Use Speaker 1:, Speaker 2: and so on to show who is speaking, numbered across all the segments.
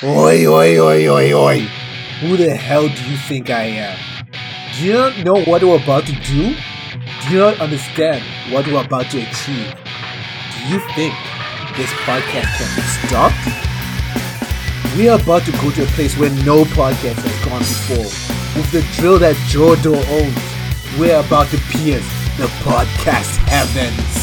Speaker 1: Oi, oi, oi, oi, oi. Who the hell do you think I am? Do you not know what we're about to do? Do you not understand what we're about to achieve? Do you think this podcast can be stopped? We are about to go to a place where no podcast has gone before. With the drill that Jodo owns, we're about to pierce the podcast heavens.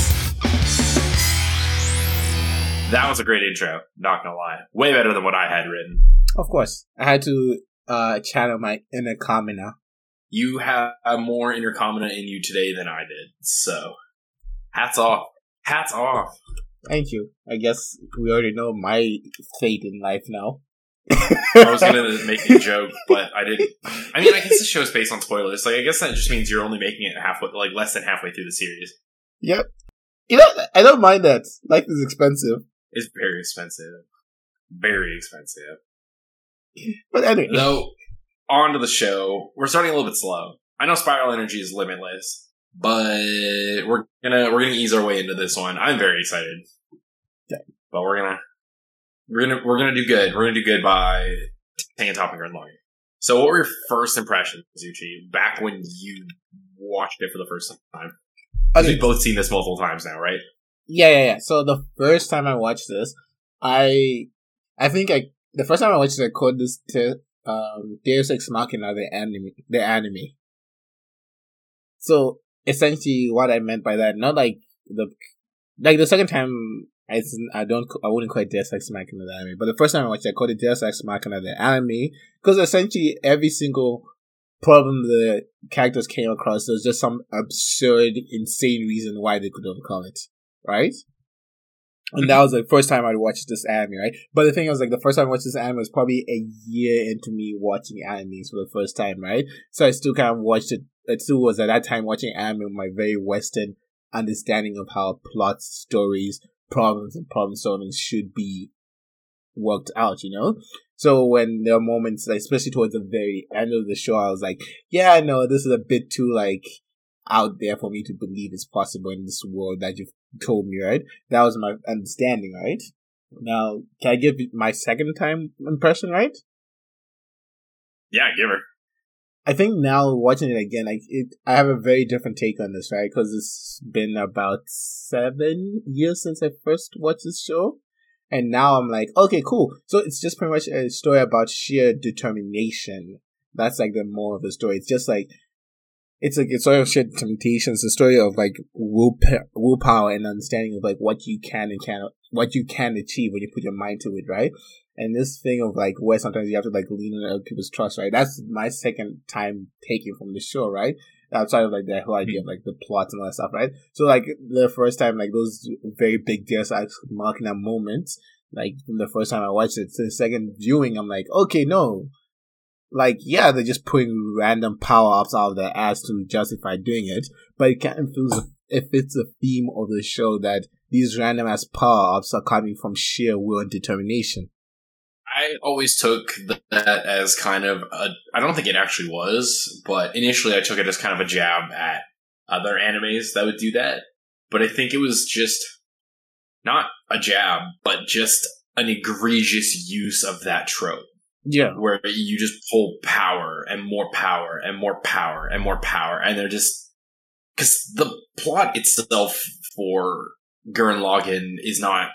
Speaker 2: That was a great intro, not gonna lie. Way better than what I had written.
Speaker 1: Of course, I had to uh, channel my inner Kamina.
Speaker 2: You have more inner Kamina in you today than I did, so hats off. Hats off.
Speaker 1: Thank you. I guess we already know my fate in life now.
Speaker 2: I was gonna make a joke, but I didn't. I mean, I guess the show's based on spoilers. Like, I guess that just means you're only making it halfway, like less than halfway through the series.
Speaker 1: Yep. You know, I don't mind that. Life is expensive.
Speaker 2: It's very expensive, very expensive.
Speaker 1: But anyway,
Speaker 2: Though, on to the show. We're starting a little bit slow. I know Spiral Energy is limitless, but we're gonna we're gonna ease our way into this one. I'm very excited.
Speaker 1: Yeah.
Speaker 2: But we're gonna we're gonna we're gonna do good. We're gonna do good by taking a topic and longer. So, what were your first impressions, Zuchi, back when you watched it for the first time? 'Cause
Speaker 1: okay.
Speaker 2: We've both seen this multiple times now, right?
Speaker 1: Yeah, yeah, yeah. So the first time I watched this, I, I think I the first time I watched it, I called this to um Deus Ex Machina the anime, the anime. So essentially, what I meant by that, not like the like the second time. I, I don't I wouldn't call it Deus Ex Machina the anime, but the first time I watched it, I called it Deus Ex Machina the anime because essentially every single problem the characters came across there was just some absurd, insane reason why they could overcome it, right? And that mm-hmm. was the first time I watched this anime, right? But the thing was, like, the first time I watched this anime was probably a year into me watching animes for the first time, right? So I still kind of watched it. It still was at that time watching anime with my very Western understanding of how plots, stories, problems, and problem solving should be worked out, you know? So when there are moments, like, especially towards the very end of the show, I was like, yeah, no, this is a bit too, like, out there for me to believe it's possible in this world that you've told me, right? That was my understanding, right? Now, can I give my second time impression, right?
Speaker 2: Yeah, give her.
Speaker 1: I think now watching it again, like it, I have a very different take on this, right? Because it's been about seven years since I first watched this show, and now I'm like, okay, cool. So it's just pretty much a story about sheer determination. That's like the more of the story. It's just like it's like a story of sheer determination. It's a story of like will willpower and understanding of like what you can and cannot, what you can achieve when you put your mind to it, right? And this thing of like where sometimes you have to like lean on other people's trust, right? That's my second time taking from the show, right? Outside of like the whole idea of hmm. like the plot and all that stuff, right? So like the first time, like those very big deals Deus Ex Machina moment. like from the first time I watched it to the second viewing, I'm like, okay, no. Like, yeah, they're just putting random power ups out of their ass to justify doing it, but it kind of feels if it's a theme of the show that these random ass power ups are coming from sheer will and determination.
Speaker 2: I always took that as kind of a. I don't think it actually was, but initially I took it as kind of a jab at other animes that would do that. But I think it was just not a jab, but just an egregious use of that trope
Speaker 1: Yeah.
Speaker 2: where you just pull power and more power and more power and more power, and they're just because the plot itself for Gurren Lagann is not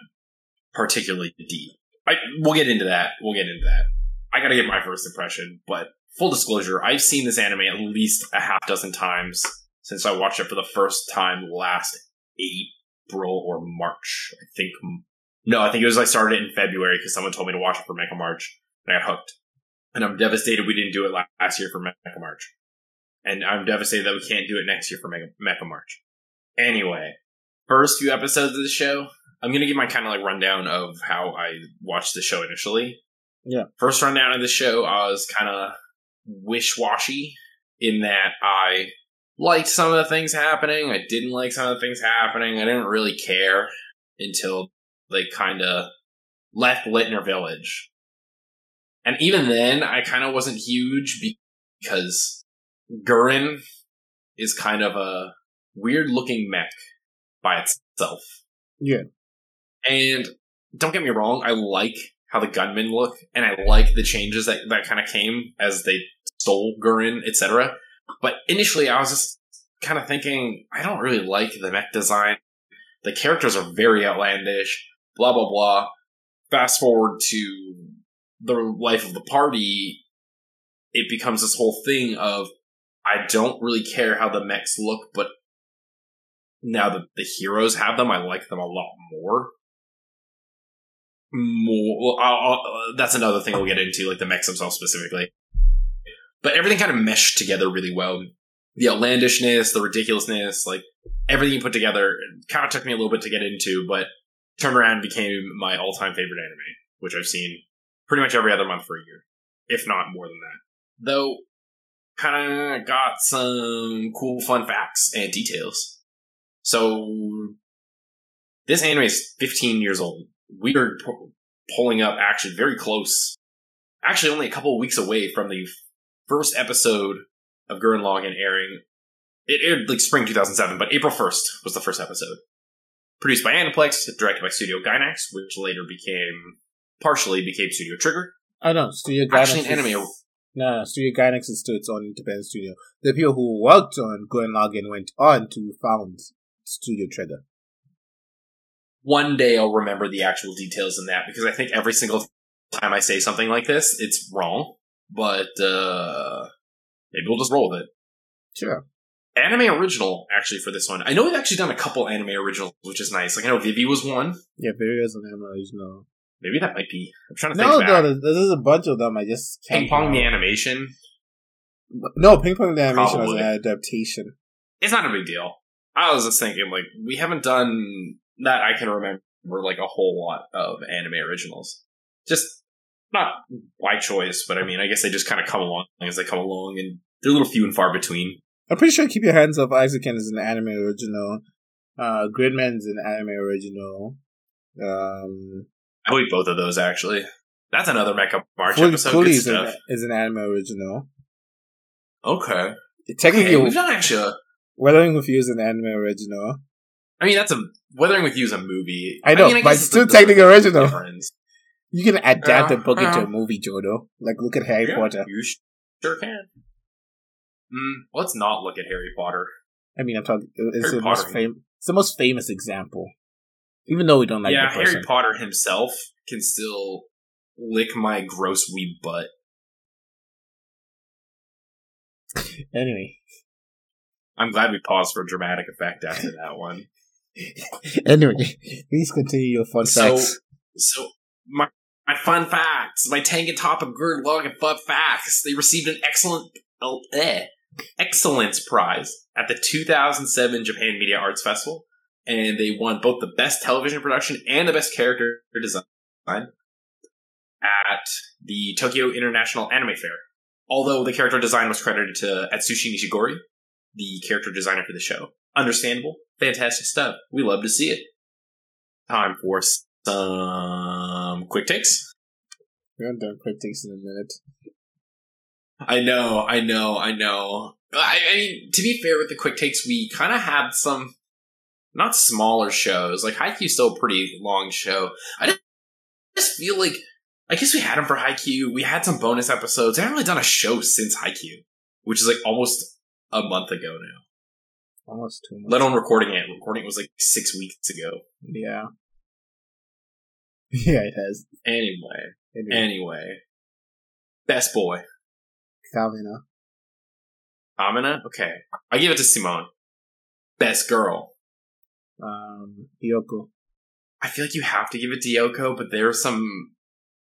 Speaker 2: particularly deep. I we'll get into that. We'll get into that. I gotta give my first impression, but full disclosure, I've seen this anime at least a half dozen times since I watched it for the first time last April or March. I think. No, I think it was I started it in February because someone told me to watch it for Mecha March, and I got hooked. And I'm devastated we didn't do it last year for Mecha March. And I'm devastated that we can't do it next year for Mecha, Mecha March. Anyway, first few episodes of the show, I'm gonna give my kind of like rundown of how I watched the show initially.
Speaker 1: Yeah.
Speaker 2: First rundown of the show, I was kind of wish washy in that I liked some of the things happening. I didn't like some of the things happening. I didn't really care until they kind of left Littner Village. And even then, I kind of wasn't huge because Gurren is kind of a weird looking mech by itself.
Speaker 1: Yeah.
Speaker 2: And don't get me wrong, I like how the gunmen look, and I like the changes that that kind of came as they stole Gurren, etc. But initially, I was just kind of thinking, I don't really like the mech design. The characters are very outlandish. Blah blah blah. Fast forward to the life of the party, it becomes this whole thing of I don't really care how the mechs look, but now that the heroes have them, I like them a lot more. More, well, I'll, I'll, uh, that's another thing we'll get into, like the mechs themselves specifically. But everything kind of meshed together really well. The outlandishness, the ridiculousness, like everything you put together, kind of took me a little bit to get into, but turned around became my all-time favorite anime, which I've seen pretty much every other month for a year, if not more than that. Though, kind of got some cool, fun facts and details. So, this anime is 15 years old. We are pu- pulling up actually very close, actually only a couple weeks away from the first episode of Gurren Lagann airing. It aired like spring 2007, but April 1st was the first episode. Produced by Aniplex, directed by Studio Gainax, which later became, partially became Studio Trigger.
Speaker 1: I know Studio Gainax.
Speaker 2: Actually, an
Speaker 1: is-
Speaker 2: anime.
Speaker 1: No, no, Studio Gainax is still its own independent studio. The people who worked on Gurren Lagann went on to found Studio Trigger.
Speaker 2: One day I'll remember the actual details in that because I think every single time I say something like this, it's wrong. But uh maybe we'll just roll with it.
Speaker 1: Sure.
Speaker 2: Anime original, actually, for this one. I know we've actually done a couple anime originals, which is nice. Like I know Vivy was one.
Speaker 1: Yeah, there is an anime original.
Speaker 2: Maybe that might be. I'm trying to think
Speaker 1: No, no, this is a bunch of them. I just can't.
Speaker 2: Ping Pong the animation.
Speaker 1: No, Ping Pong the animation was an adaptation.
Speaker 2: It's not a big deal. I was just thinking, like, we haven't done that I can remember like a whole lot of anime originals. Just not by choice, but I mean, I guess they just kind of come along as they come along, and they're a little few and far between.
Speaker 1: I'm pretty sure Keep Your Hands Off Eizouken is an anime original. Uh, Gridman's an anime original. Um,
Speaker 2: I believe both of those actually. That's another Mecha March
Speaker 1: Fully,
Speaker 2: episode.
Speaker 1: Fully is, an, is an anime original.
Speaker 2: Okay.
Speaker 1: Technically,
Speaker 2: Okay, we've done actually.
Speaker 1: Weathering with You is an anime original.
Speaker 2: I mean, that's a Weathering with You is a movie.
Speaker 1: I know,
Speaker 2: mean,
Speaker 1: but it's still
Speaker 2: the- the
Speaker 1: technically original.
Speaker 2: difference.
Speaker 1: You can adapt uh-huh,
Speaker 2: Yeah,
Speaker 1: a book into a uh-huh. movie, Jodo. Like, look at Harry
Speaker 2: Yeah,
Speaker 1: Potter.
Speaker 2: You sh- sure can. Mm, let's not look at Harry Potter.
Speaker 1: I mean, I'm talking. Uh, it's
Speaker 2: Harry
Speaker 1: the most It's the most famous example. Even though we don't like
Speaker 2: yeah. Harry Potter himself can still lick my gross wee butt.
Speaker 1: Anyway,
Speaker 2: I'm glad we paused for dramatic effect after that one.
Speaker 1: anyway, please continue your fun
Speaker 2: So,
Speaker 1: facts.
Speaker 2: so my my fun facts, my Tengen Toppa Gurren Lagann Fun Facts. They received an excellent oh, eh, excellence prize at the 2007 Japan Media Arts Festival, and they won both the best television production and the best character design at the Tokyo International Anime Fair. Although the character design was credited to Atsushi Nishigori, the character designer for the show. Understandable, fantastic stuff. We love to see it. Time for some quick takes.
Speaker 1: We're gonna do quick takes in a minute.
Speaker 2: I know, I know, I know. I, I mean, to be fair with the quick takes, we kind of had some not smaller shows. Like Haikyuu's still a pretty long show. I just- just feel like I guess we had them for Haikyuu. We had some bonus episodes. I haven't really done a show since Haikyuu, which is like almost a month ago now.
Speaker 1: Almost two months.
Speaker 2: Let alone recording it. Recording it was like six weeks ago.
Speaker 1: Yeah. Yeah, it has.
Speaker 2: Anyway,
Speaker 1: Anyway,
Speaker 2: anyway, best boy.
Speaker 1: Kamina.
Speaker 2: Amina? Okay. I give it to Simon. Best girl.
Speaker 1: Um, Yoko.
Speaker 2: I feel like you have to give it to Yoko, but there are some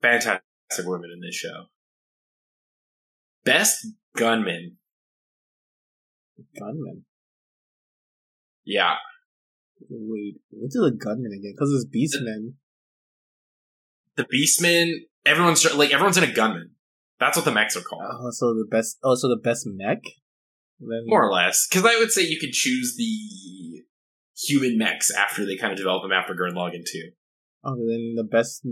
Speaker 2: fantastic women in this show. Best gunman.
Speaker 1: Gunman.
Speaker 2: Yeah.
Speaker 1: Wait, what is the gunman again? Because it's Beastman.
Speaker 2: The Beastman, everyone's like everyone's in a gunman. That's what the mechs are called.
Speaker 1: Oh, so the best. Oh, so the best mech. Then
Speaker 2: More or less. Because I would say you could choose the human mechs after they kind of develop them after Gurren Lagann 2.
Speaker 1: Oh, then the best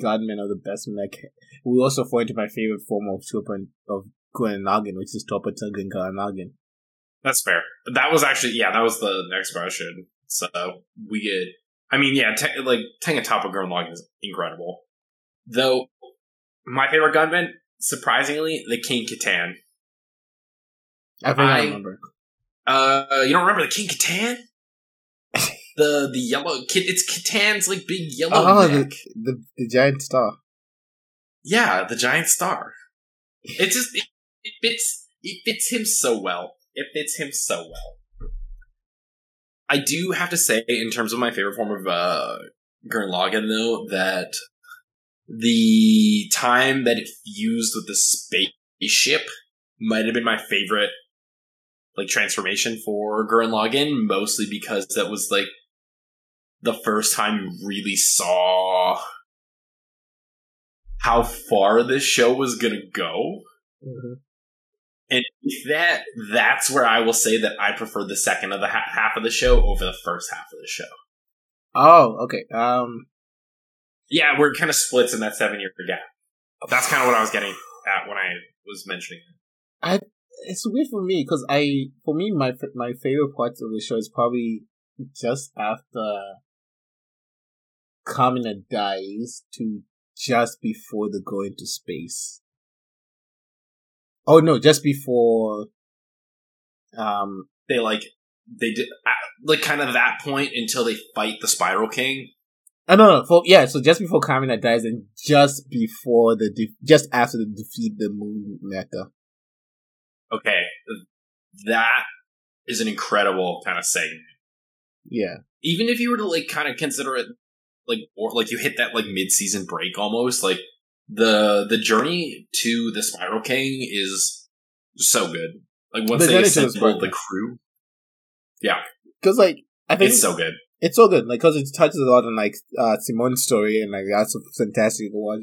Speaker 1: gunman or the best mech. We also fall into my favorite form of super of Gurren Lagann, which is Topatagun Gurren Lagann.
Speaker 2: That's fair. That was actually yeah, that was the next question. So we get. I mean, yeah, te- like Tengen Toppa Gurren Lagann is incredible. Though my favorite gunman, surprisingly, the King Catan.
Speaker 1: I think I,
Speaker 2: I-
Speaker 1: remember.
Speaker 2: Uh, you don't remember the King Catan? The the yellow kid. It's Catan's like big yellow
Speaker 1: Oh,
Speaker 2: neck.
Speaker 1: the, the the giant star.
Speaker 2: Yeah, the giant star. It just it, it fits it fits him so well. It fits him so well. I do have to say, in terms of my favorite form of uh, Gurren Lagann, though, that the time that it fused with the spaceship might have been my favorite like transformation for Gurren Lagann, mostly because that was like the first time you really saw how far this show was gonna go. And that that's where I will say that I prefer the second of the ha- half of the show over the first half of the show.
Speaker 1: Oh, okay. Um,
Speaker 2: Yeah, we're kind of splits in that seven year gap. That's kind of what I was getting at when I was mentioning it.
Speaker 1: it's weird for me because I, for me, my my favorite parts of the show is probably just after Kamina dies to just before the go into space. Oh no, just before. Um.
Speaker 2: They like they did uh, like kind of that point until they fight the Spiral King.
Speaker 1: Oh no, no, for yeah. So just before Kamina dies, and just before the de- just after the defeat the Moon Mecha.
Speaker 2: Okay, that is an incredible kind of segment.
Speaker 1: Yeah.
Speaker 2: even if you were to like kind of consider it like or like you hit that like mid season break almost like the the journey to the Spiral King is so good. Like once
Speaker 1: The
Speaker 2: they
Speaker 1: journey to the
Speaker 2: assemble the crew,
Speaker 1: Because like I think
Speaker 2: it's so good.
Speaker 1: it's so good, like because it touches a lot on like uh Simon's story, and like that's a fantastic watch.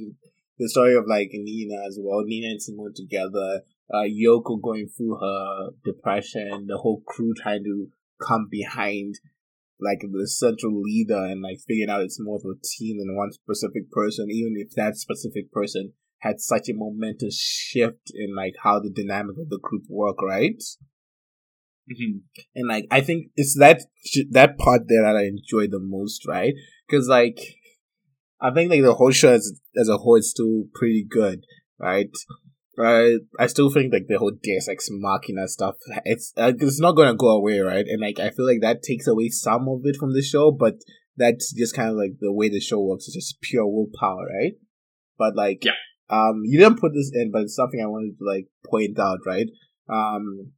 Speaker 1: The story of like Nina as well, Nina and Simone together, uh Yoko going through her depression, the whole crew trying to come behind like the central leader and like figuring out it's more of a team than one specific person, even if that specific person had such a momentous shift in like how the dynamic of the group work, right?
Speaker 2: Mm-hmm.
Speaker 1: and like I think it's that that part there that I enjoy the most, right? Because like I think like the whole show as as a whole is still pretty good, right? I I still think like the whole Deus Ex Machina stuff, it's uh, it's not gonna go away, right? And like I feel like that takes away some of it from the show, but that's just kind of like the way the show works. It's just pure willpower, right? But like,
Speaker 2: Yeah.
Speaker 1: um, you didn't put this in, but it's something I wanted to like point out, right? Um,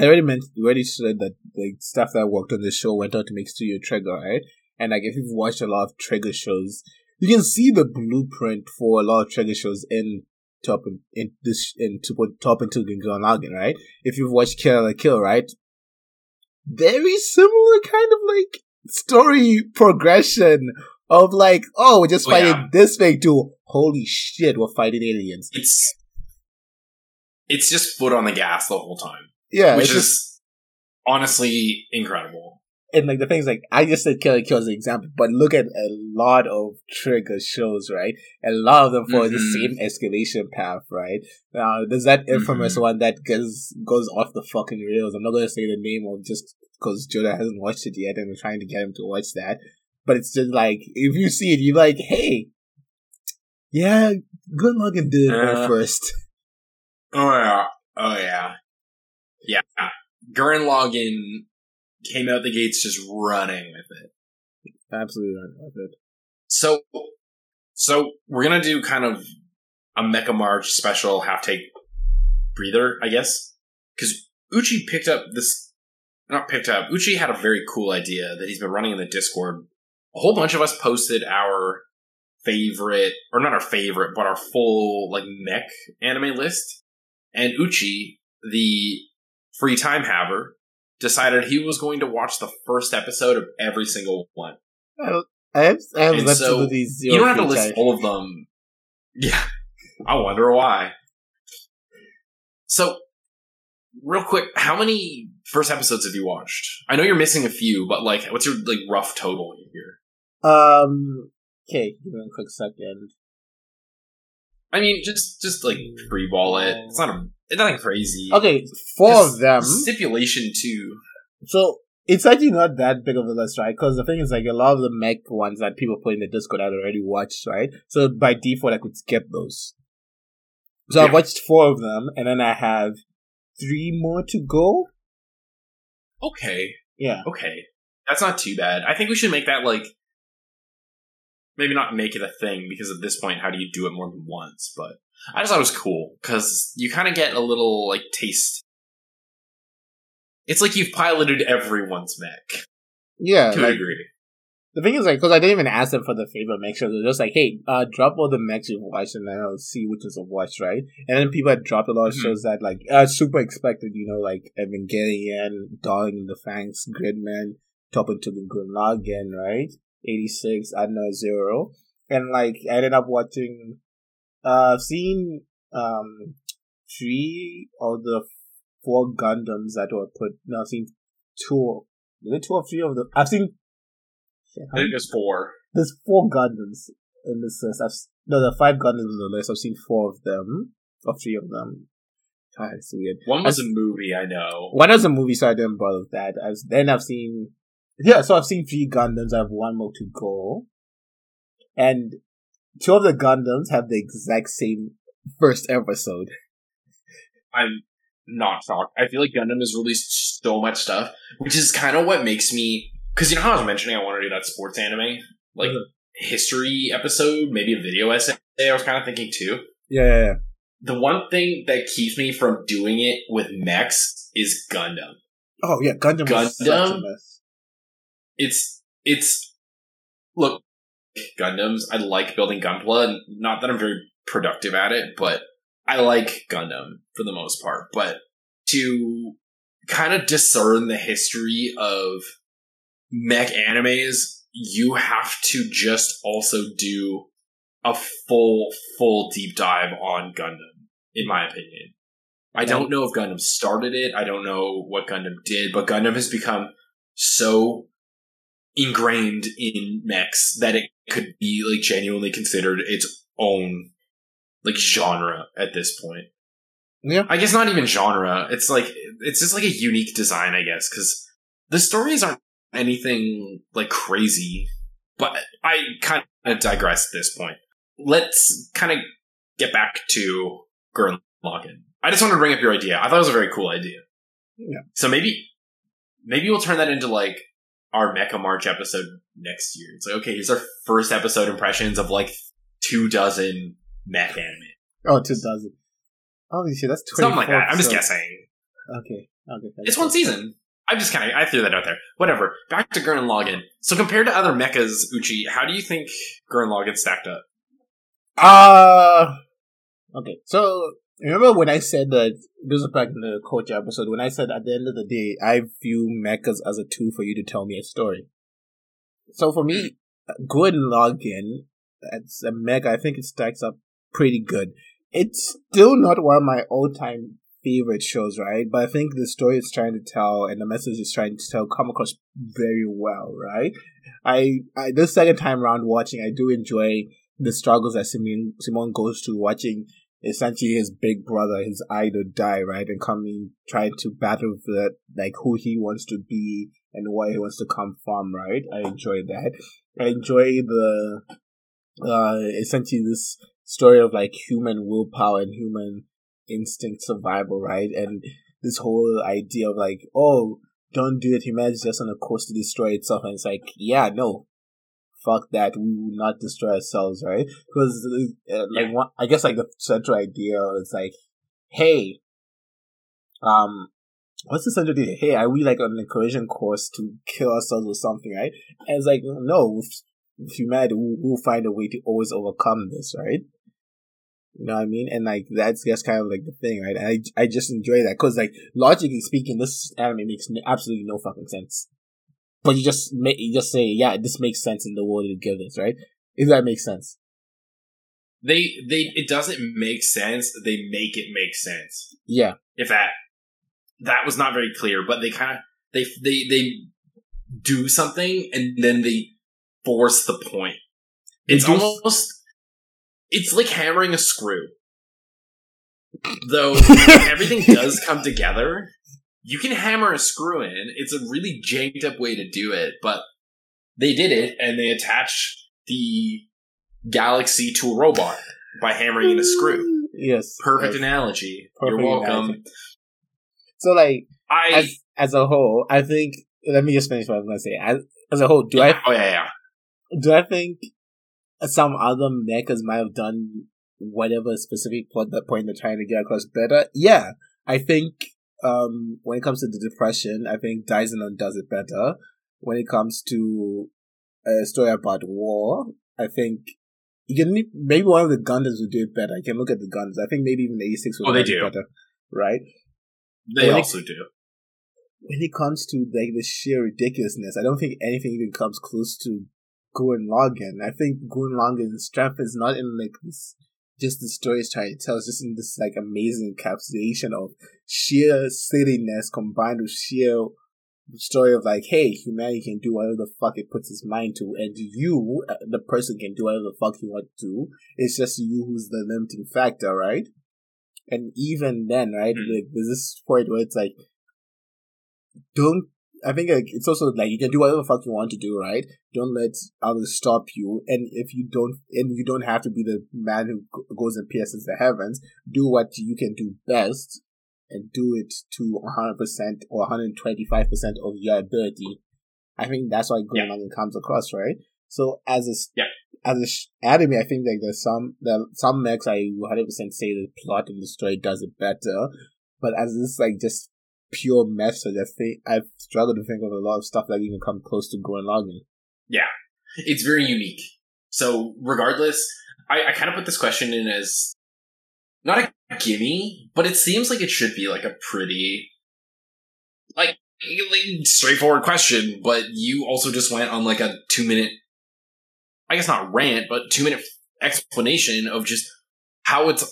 Speaker 1: I already mentioned, you already said that the stuff that worked on the show went on to make Studio Trigger, right? And like, if you've watched a lot of Trigger shows, you can see the blueprint for a lot of Trigger shows in top in, in this in to put top into Gun Lagann, right? If you've watched Kill la Kill, right? Very similar kind of like story progression of like, oh, we're just
Speaker 2: Oh,
Speaker 1: fighting
Speaker 2: yeah.
Speaker 1: this thing to holy shit, we're fighting aliens.
Speaker 2: It's it's just foot on the gas the whole time,
Speaker 1: Yeah,
Speaker 2: which is
Speaker 1: just-
Speaker 2: honestly incredible.
Speaker 1: And like the things like I just said Kill la Kill as an example, but look at a lot of trigger shows, right? A lot of them follow the
Speaker 2: Mhm.
Speaker 1: same escalation path, right? Now there's that infamous
Speaker 2: Mhm.
Speaker 1: one that goes goes off the fucking rails. I'm not gonna say the name of just because Joda hasn't watched it yet, and I'm trying to get him to watch that. But it's just like if you see it, you're like, hey, yeah, good luck and did it
Speaker 2: Uh.
Speaker 1: first.
Speaker 2: Oh yeah, oh yeah, yeah. Gurren Lagann came out the gates just running with it.
Speaker 1: Absolutely, I love it.
Speaker 2: So, so we're gonna do kind of a Mecha March special half take breather, I guess, because Uchi picked up this. Not picked up. Uchi had a very cool idea that he's been running in the Discord. A whole bunch of us posted our favorite, or not our favorite, but our full like mech anime list. And Uchi, the free time haver, decided he was going to watch the first episode of every single one.
Speaker 1: I have, I have
Speaker 2: And so,
Speaker 1: absolutely zero.
Speaker 2: You don't have to list all of them. Yeah. I wonder why. So, real quick, how many first episodes have you watched? I know you're missing a few, but like, what's your like rough total here?
Speaker 1: Um. Okay, give me a quick second.
Speaker 2: I mean, just just like free ball it. It's not a it's nothing crazy.
Speaker 1: Okay, four
Speaker 2: Just
Speaker 1: of them.
Speaker 2: Stipulation too.
Speaker 1: So it's actually not that big of a list, right? Because the thing is, like, a lot of the mech ones that people put in the Discord I'd already watched, right? So by default, I could skip those. So
Speaker 2: Yeah.
Speaker 1: I've watched four of them, and then I have three more to go.
Speaker 2: Okay,
Speaker 1: Yeah.
Speaker 2: okay, that's not too bad. I think we should make that like maybe not make it a thing because at this point, how do you do it more than once? But I just thought it was cool because you kind of get a little like taste. It's like you've piloted everyone's mech
Speaker 1: Yeah.
Speaker 2: to a degree.
Speaker 1: the thing is, like, because I didn't even ask them for the favorite mech shows. They're just like, hey, uh, drop all the mechs you've watched, and then I'll see which is of watch, right? And then people had dropped a lot of
Speaker 2: Mhm.
Speaker 1: shows that, like, uh, super expected, you know, like Evangelion, Darling in the Franxx, Gridman, Top into the Gurren Lagann, right? 86, Aldnoah.Zero. And, like, I ended up watching, uh, seeing, um, three of the four Gundams that were put, no, I've seen two, is it two or three of them? I've seen, shit,
Speaker 2: I think there's four.
Speaker 1: there's four Gundams in this list. I've, no, there are five Gundams in the list. I've seen four of them, or three of them. God, it's weird.
Speaker 2: One was a movie, I know.
Speaker 1: One was a movie, so I didn't bother with that. I was, then I've seen, yeah, so I've seen three Gundams. I have one more to go, and two of the Gundams have the exact same first episode.
Speaker 2: I'm not shocked. I feel like Gundam has released so much stuff, which is kind of what makes me. Because you know how I was mentioning I want to do that sports anime, like
Speaker 1: Mhm.
Speaker 2: history episode, maybe a video essay. I was kind of thinking too.
Speaker 1: Yeah, yeah, yeah.
Speaker 2: The one thing that keeps me from doing it with mechs is Gundam.
Speaker 1: Oh yeah, Gundam. was such a
Speaker 2: Gundam? It's it's look Gundams. I like building Gunpla, not that I'm very productive at it, but I like Gundam for the most part. But to kind of discern the history of mech animes, you have to just also do a full full deep dive on Gundam, in my opinion. I don't know if Gundam started it. I don't know what Gundam did, but Gundam has become so ingrained in mechs that it could be like genuinely considered its own like genre at this point.
Speaker 1: Yeah.
Speaker 2: I guess not even genre. It's like it's just like a unique design, I guess, because the stories aren't anything like crazy. But I kind of digress at this point. Let's kind of get back to Gurren Lagann. I just wanted to bring up your idea. I thought it was a very cool idea.
Speaker 1: Yeah.
Speaker 2: So maybe maybe we'll turn that into like our Mecha March episode next year. It's like okay, here's our first episode impressions of like two dozen mech anime.
Speaker 1: Oh, two dozen. Holy shit, that's
Speaker 2: Something like that. I'm just guessing.
Speaker 1: Okay, okay.
Speaker 2: It's one season. I'm just kind of I threw that out there. Whatever. Back to Gurren Lagann. So compared to other mechas, Uchi, how do you think Gurren Lagann stacked up?
Speaker 1: Uh okay. So remember when I said that this was back in the coach episode when I said at the end of the day I view mechas as a tool for you to tell me a story. So for me, Gurren Lagann. That's a mech. I think it stacks up pretty good. It's still not one of my all-time favorite shows, right? But I think the story it's trying to tell and the message it's trying to tell come across very well, right? I, I this second time around watching, I do enjoy the struggles that Simon Simon goes through watching essentially his big brother, his idol die, right? And coming trying to battle for like who he wants to be and where he wants to come from, right? I enjoy that. I enjoy the uh essentially this story of like human willpower and human instinct survival, right? And this whole idea of like, oh, don't do it, humanity's just on a course to destroy itself and it's like, yeah, no, fuck that. We will not destroy ourselves, right? Because uh, like one, I guess like the central idea is like, hey, um, what's the central idea? Hey, are we like on a collision course to kill ourselves or something, right? And it's like, no, with humanity, we'll, we'll find a way to always overcome this, right? You know what I mean? And like that's that's kind of like the thing, right? And I I just enjoy that because like logically speaking, this anime makes absolutely no fucking sense. But you just make you just say, yeah, this makes sense in the world you give this, right? If that makes sense.
Speaker 2: They they it doesn't make sense. They make it make sense.
Speaker 1: Yeah.
Speaker 2: If that that was not very clear, but they kind of they they they do something and then they force the point. It's
Speaker 1: do-
Speaker 2: almost it's like hammering a screw. Though everything does come together. You can hammer a screw in. It's a really janked up way to do it, but they did it and they attached the galaxy to a robot by hammering in a screw.
Speaker 1: Yes.
Speaker 2: Perfect
Speaker 1: yes.
Speaker 2: analogy.
Speaker 1: Perfect
Speaker 2: You're welcome.
Speaker 1: analogy. So like
Speaker 2: I
Speaker 1: as as a whole, I think let me just finish what I'm gonna say. As as a whole, do I
Speaker 2: oh yeah yeah
Speaker 1: do I think some other mechas might have done whatever specific plot that point they're trying to get across better? Yeah. I think um when it comes to the depression, I think Dyson does it better. When it comes to a story about war, I think you can maybe one of the Gundams would do it better. I can look at the Gundams. I think maybe even eighty six would
Speaker 2: Oh,
Speaker 1: do it better. Right?
Speaker 2: they
Speaker 1: When it-
Speaker 2: also do.
Speaker 1: when it comes to like the sheer ridiculousness, I don't think anything even comes close to Gurren Lagann. I think Gurren Lagann's strength is not in like this, just the story it's trying to tell. It's just in this like amazing encapsulation of sheer silliness combined with sheer story of like, hey, humanity can do whatever the fuck it puts its mind to, and you, uh, the person, can do whatever the fuck you want to. It's just you who's the limiting factor, right? And even then, right,
Speaker 2: Mm.
Speaker 1: like there's this point where it's like don't I think like it's also like you can do whatever the fuck you want to do, right? Don't let others stop you. And if you don't, and you don't have to be the man who go- goes and pierces the heavens. Do what you can do best, and do it to 100 percent or 125 percent of your ability. I think that's why Gurren Lagann comes across, right? So as a
Speaker 2: Yeah.
Speaker 1: as a sh- anime, I think like there's some there some mechs I 100 percent say the plot and the story does it better, but as this like just pure method, I think I've struggled to think of a lot of stuff that even come close to Gurren Yeah,
Speaker 2: It's very unique. So regardless, I, I kind of put this question in as not a gimme, but it seems like it should be like a pretty like straightforward question. But you also just went on like a two minute, I guess not rant, but two minute explanation of just how it's.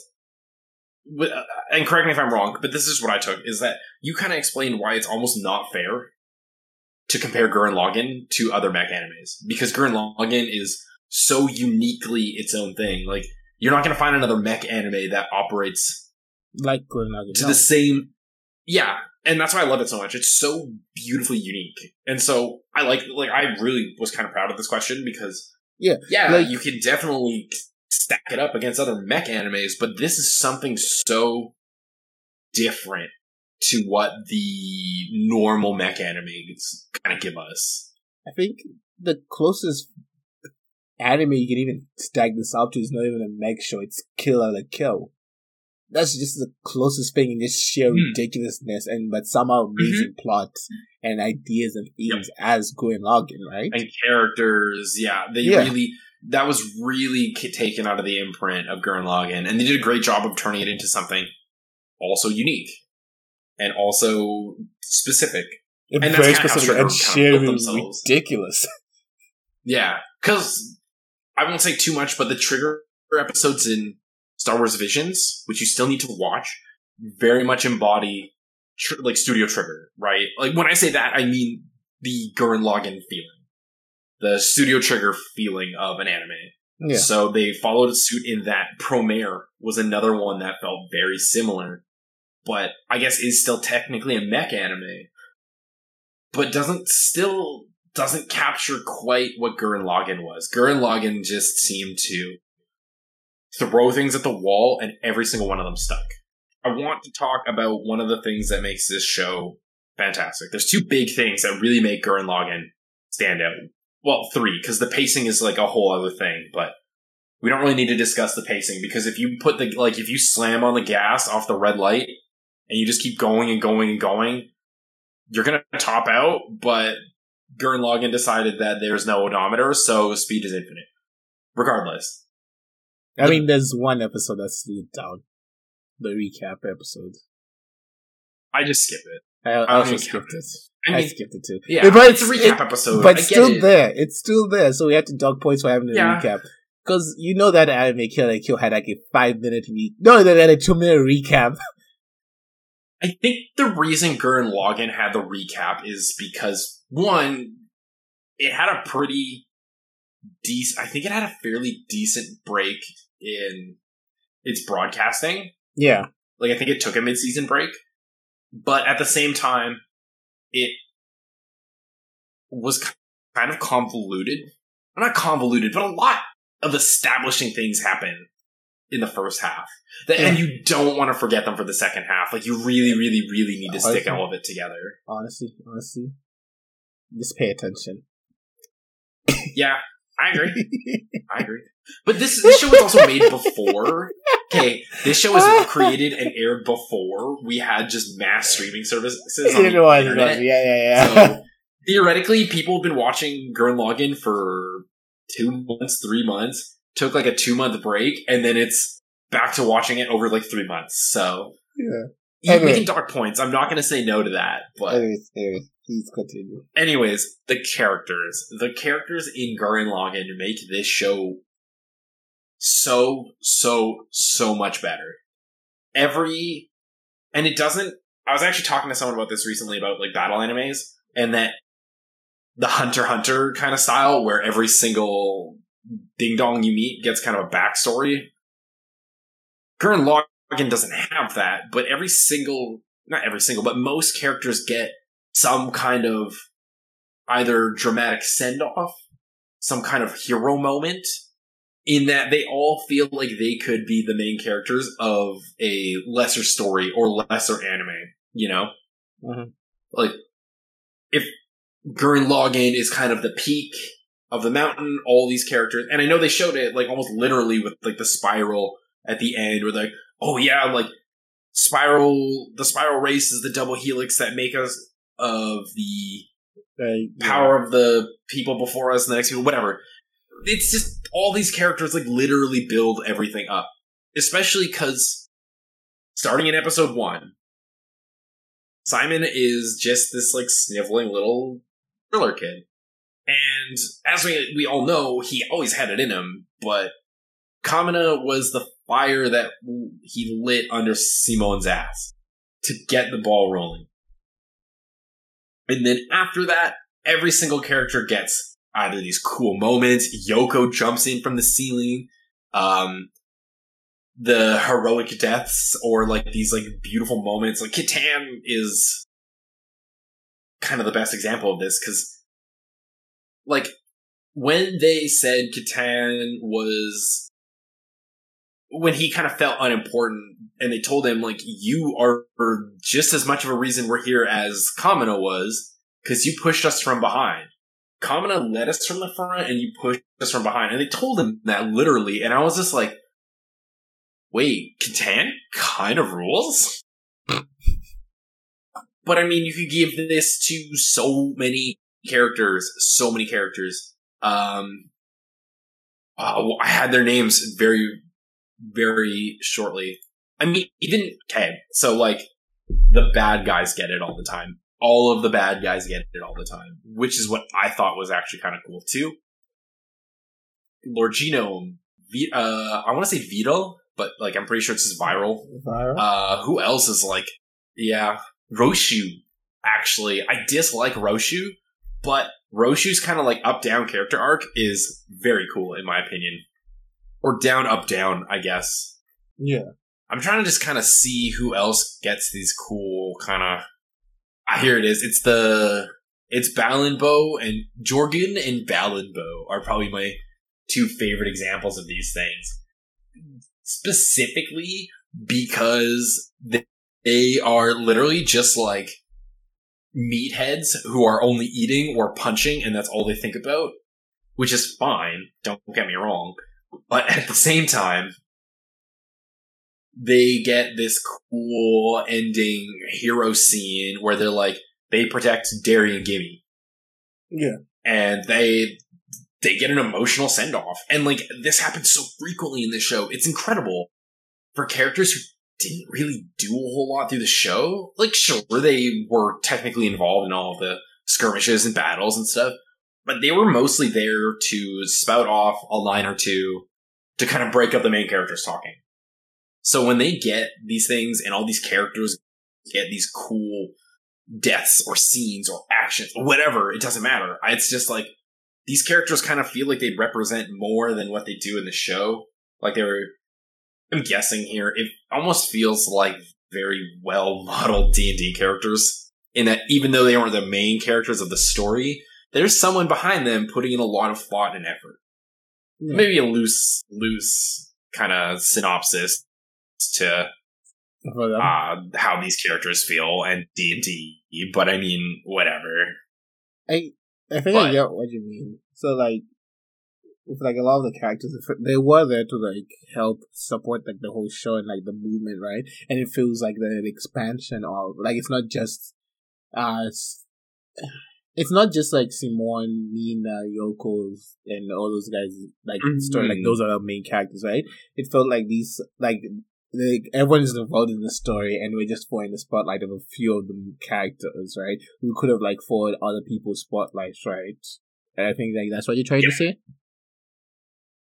Speaker 2: uh, And correct me if I'm wrong, but this is what I took: is that you kind of explained why it's almost not fair to compare Gurren Lagann to other mech animes because Gurren Lagann is so uniquely its own thing. Like you're not going to find another mech anime that operates
Speaker 1: Like
Speaker 2: to
Speaker 1: no.
Speaker 2: the same. Yeah, and that's why I love it so much. It's so beautifully unique, and so I like like I really was kind of proud of this question because
Speaker 1: Yeah,
Speaker 2: yeah,
Speaker 1: like-
Speaker 2: you can definitely stack it up against other mech animes, but this is something so different to what the normal mech animes kind of give us.
Speaker 1: I think the closest anime you can even stack this up to is not even a mech show, it's Kill la Kill. That's just the closest thing in this sheer
Speaker 2: Hmm.
Speaker 1: ridiculousness and but somehow amazing plots and ideas and themes as Gurren Lagann, right?
Speaker 2: and characters. Yeah, they
Speaker 1: Yeah.
Speaker 2: really that was really taken out of the imprint of Gurren Lagann, and they did a great job of turning it into something also unique and also specific.
Speaker 1: And,
Speaker 2: And
Speaker 1: very specific and sheer ridiculous.
Speaker 2: Yeah, because I won't say too much, but the trigger episodes in Star Wars Visions, which you still need to watch, very much embody tr- like Studio Trigger, right? Like when I say that, I mean the Gurren Lagann feeling, the Studio Trigger feeling of an anime.
Speaker 1: Yeah.
Speaker 2: So they followed suit in that. Promare was another one that felt very similar, but I guess is still technically a mech anime, but doesn't still doesn't capture quite what Gurren Lagann was. Gurren Lagann just seemed to throw things at the wall, and every single one of them stuck. I want to talk about one of the things that makes this show fantastic. There's two big things that really make Gurren Lagann stand out. Well, three, because the pacing is like a whole other thing, but we don't really need to discuss the pacing because if you put the like if you slam on the gas off the red light and you just keep going and going and going, you're gonna top out. But Gurren Lagann decided that there's no odometer, so speed is infinite. Regardless,
Speaker 1: I mean, there's one episode that's slowed down. The recap episode.
Speaker 2: I just skip it.
Speaker 1: I,
Speaker 2: I
Speaker 1: I also skipped
Speaker 2: count
Speaker 1: it.
Speaker 2: I
Speaker 1: I, skipped it too.
Speaker 2: yeah,
Speaker 1: but
Speaker 2: it's a recap
Speaker 1: it-
Speaker 2: episode,
Speaker 1: but it's still
Speaker 2: it.
Speaker 1: there. It's still there. So we have to dog points for having a
Speaker 2: Yeah.
Speaker 1: recap. Because you know that anime Kill la Kill had like a five minute re- no, they had a two minute recap.
Speaker 2: I think the reason Gurren Lagann had the recap is because one, it had a pretty decent. I think it had a fairly decent break in its broadcasting.
Speaker 1: Yeah,
Speaker 2: Like I think it took a mid-season break, but at the same time, it was kind of convoluted. Not convoluted, but a lot of establishing things happen in the first half. That, and you don't want to forget them for the second half. Like you really, really, really need to uh, stick all of it together.
Speaker 1: Honestly, honestly, just pay attention.
Speaker 2: Yeah, I agree. I agree. But this this show was also made before. Okay, this show was created and aired before we had just mass streaming services on the internet.
Speaker 1: Yeah, yeah, yeah.
Speaker 2: So theoretically, people have been watching Gurren Lagann for two months, three months. Took like a two month break, and then it's back to watching it over like three months. So
Speaker 1: yeah.
Speaker 2: You're
Speaker 1: Anyway.
Speaker 2: making dark points. I'm not going to say no to that, but
Speaker 1: anyways, anyways, please continue.
Speaker 2: anyways, the characters, the characters in Gurren Lagann make this show so, so, so much better. Every, and it doesn't, I was actually talking to someone about this recently about like battle animes and that the Hunter Hunter kind of style where every single ding dong you meet gets kind of a backstory. Gurren Lagann doesn't have that, but every single, not every single, but most characters get some kind of either dramatic send off, some kind of hero moment, in that they all feel like they could be the main characters of a lesser story or lesser anime, you know?
Speaker 1: Mhm.
Speaker 2: Like, if Gurren Lagann is kind of the peak of the mountain, all these characters, and I know they showed it like almost literally with like the spiral at the end, where like, oh yeah, like spiral, the spiral race is the double helix that make us of the uh,
Speaker 1: Like,
Speaker 2: power of the people before us and the next people, whatever. It's just all these characters like literally build everything up. Especially because starting in episode one, Simon is just this like sniveling little thriller kid. And as we we all know, he always had it in him, but Kamina was the fire that he lit under Simon's ass to get the ball rolling. And then after that, every single character gets either these cool moments. Yoko jumps in from the ceiling. Um, the heroic deaths or like these like beautiful moments. Like Kitan is kind of the best example of this because like when they said Kitan was when he kind of felt unimportant and they told him like you are just as much of a reason we're here as Kamina was because you pushed us from behind. Kamina led us from the front and you pushed us from behind. And they told him that literally. And I was just like, wait, Catan kind of rules? but I mean, you could give this to so many characters, so many characters. Um, uh, I had their names very, very shortly. I mean, even, okay, so like, the bad guys get it all the time all of the bad guys get it all the time, which is what I thought was actually kind of cool too. Lord Genome, uh, I want to say Vito, but like I'm pretty sure it's his viral.
Speaker 1: Viral?
Speaker 2: Uh, who else is like, yeah, Rossiu. Actually, I dislike Rossiu, but Rossiu's kind of like up down character arc is very cool in my opinion, or down up down, I guess.
Speaker 1: yeah.
Speaker 2: I'm trying to just kind of see who else gets these cool kind of. Ah, here it is. It's the it's Balinbo and Jorgen and Balinbo are probably my two favorite examples of these things. Specifically because they are literally just like meatheads who are only eating or punching and that's all they think about, which is fine. Don't get me wrong. But at the same time, they get this cool ending hero scene where they're like they protect Darry and Gimmy.
Speaker 1: Yeah.
Speaker 2: And they they get an emotional send off. And like this happens so frequently in this show. It's incredible. For characters who didn't really do a whole lot through the show. Like sure they were technically involved in all the skirmishes and battles and stuff, but they were mostly there to spout off a line or two to kind of break up the main characters talking. So when they get these things and all these characters get these cool deaths or scenes or actions or whatever, it doesn't matter. It's just like these characters kind of feel like they represent more than what they do in the show. Like they're, I'm guessing here, it almost feels like very well modeled D and D characters. In that, even though they aren't the main characters of the story, there's someone behind them putting in a lot of thought and effort.
Speaker 1: Yeah.
Speaker 2: Maybe a loose, loose kind of synopsis to uh, how these characters feel and D and D. But I mean, whatever.
Speaker 1: I I think I
Speaker 2: But-
Speaker 1: get what you mean. So like, with like a lot of the characters, they were there to like help support like the whole show and like the movement, right? And it feels like the expansion of like it's not just uh it's, not just like Simon, Nina, Yoko's, and all those guys like story. Like
Speaker 2: Mhm.
Speaker 1: those are the main characters, right? It felt like these like. Like everyone is involved in the story, and we're just throwing the spotlight of a few of the characters, right? We could have like followed other people's spotlights, right? And I think like that's what you're trying to say.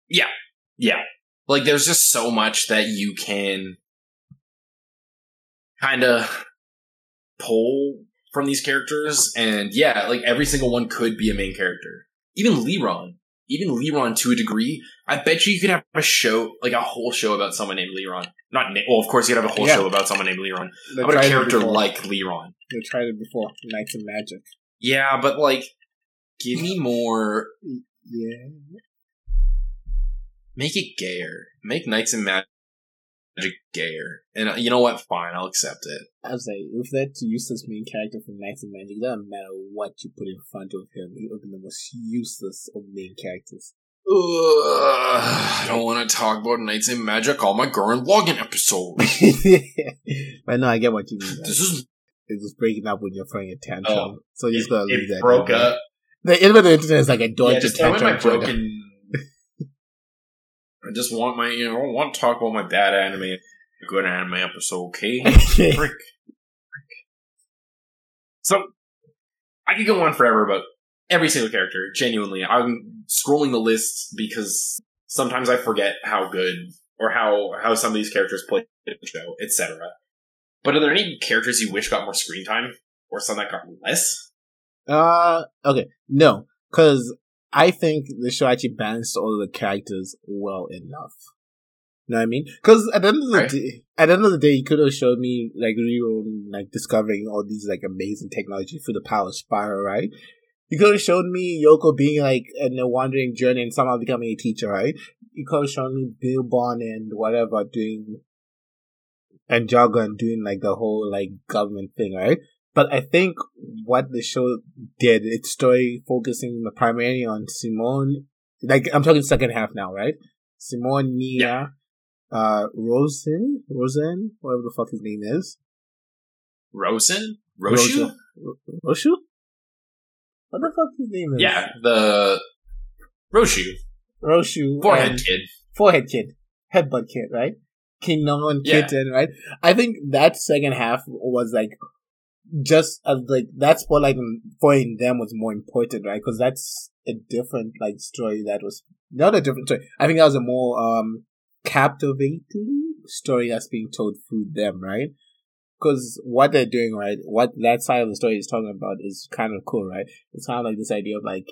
Speaker 2: Yeah, yeah. Like there's just so much that you can kind of pull from these characters. And yeah, like every single one could be a main character. Even Leeron. Even Leeron to a degree. I bet you you could have a show, like a whole show about someone named Leeron. Not, na- well, of course you could have a whole
Speaker 1: Yeah.
Speaker 2: show about someone named Leeron.
Speaker 1: They
Speaker 2: about a character like Leeron?
Speaker 1: they tried it before, Knights of Magic.
Speaker 2: Yeah, but like, give me more,
Speaker 1: Yeah,
Speaker 2: make it gayer. Make Knights and Magic gayer. And uh, you know what? Fine, I'll accept it.
Speaker 1: I was like, if that's useless main character from Knights of Magic, it doesn't matter what you put in front of him, he will be the most useless of main characters.
Speaker 2: Ugh, I don't want to talk about Knights and Magic on my Gurren Lagann episode.
Speaker 1: but no, I get what you mean.
Speaker 2: this is
Speaker 1: It was breaking up when you're throwing a tantrum,
Speaker 2: Oh,
Speaker 1: so you just gotta leave
Speaker 2: it
Speaker 1: that.
Speaker 2: broke up.
Speaker 1: The end of the internet is like a
Speaker 2: Yeah, just me my
Speaker 1: tantrum.
Speaker 2: broken. I just want my, you know, I want to talk about my bad anime, good anime episode, okay? So, I could go on forever about every single character, genuinely. I'm scrolling the list because sometimes I forget how good or how, how some of these characters play in the show, etc. But are there any characters you wish got more screen time? Or some that got less?
Speaker 1: Uh, okay, no, because I think the show actually balanced all the characters well enough. You know what I mean? Because at the end of the
Speaker 2: Right.
Speaker 1: day, at the end of the day, you could have showed me like Riro like discovering all these like amazing technology through the power spiral, right? You could have shown me Yoko being like in a wandering journey and somehow becoming a teacher, right? You could have shown me Bill Bond and whatever doing and Jorgun doing like the whole like government thing, right? But I think what the show did, its story focusing primarily on Simon, like I'm talking second half now, right? Simon, Nia, uh, Rosen, Rosen, whatever the fuck his name is,
Speaker 2: Rosen? Rossiu?
Speaker 1: Ro- Rossiu. What the fuck his name is?
Speaker 2: Yeah, the Rossiu.
Speaker 1: Rossiu.
Speaker 2: Forehead kid.
Speaker 1: forehead kid, headbutt kid, right? King Nongo and
Speaker 2: Yeah.
Speaker 1: Kitan, right? I think that second half was like just as like that spotlight on- for in them was more important, right? Because that's a different like story that was not a different story. I think that was a more um captivating story that's being told through them, right? Because what they're doing, right? What that side of the story is talking about is kind of cool, right? It's kind of like this idea of like,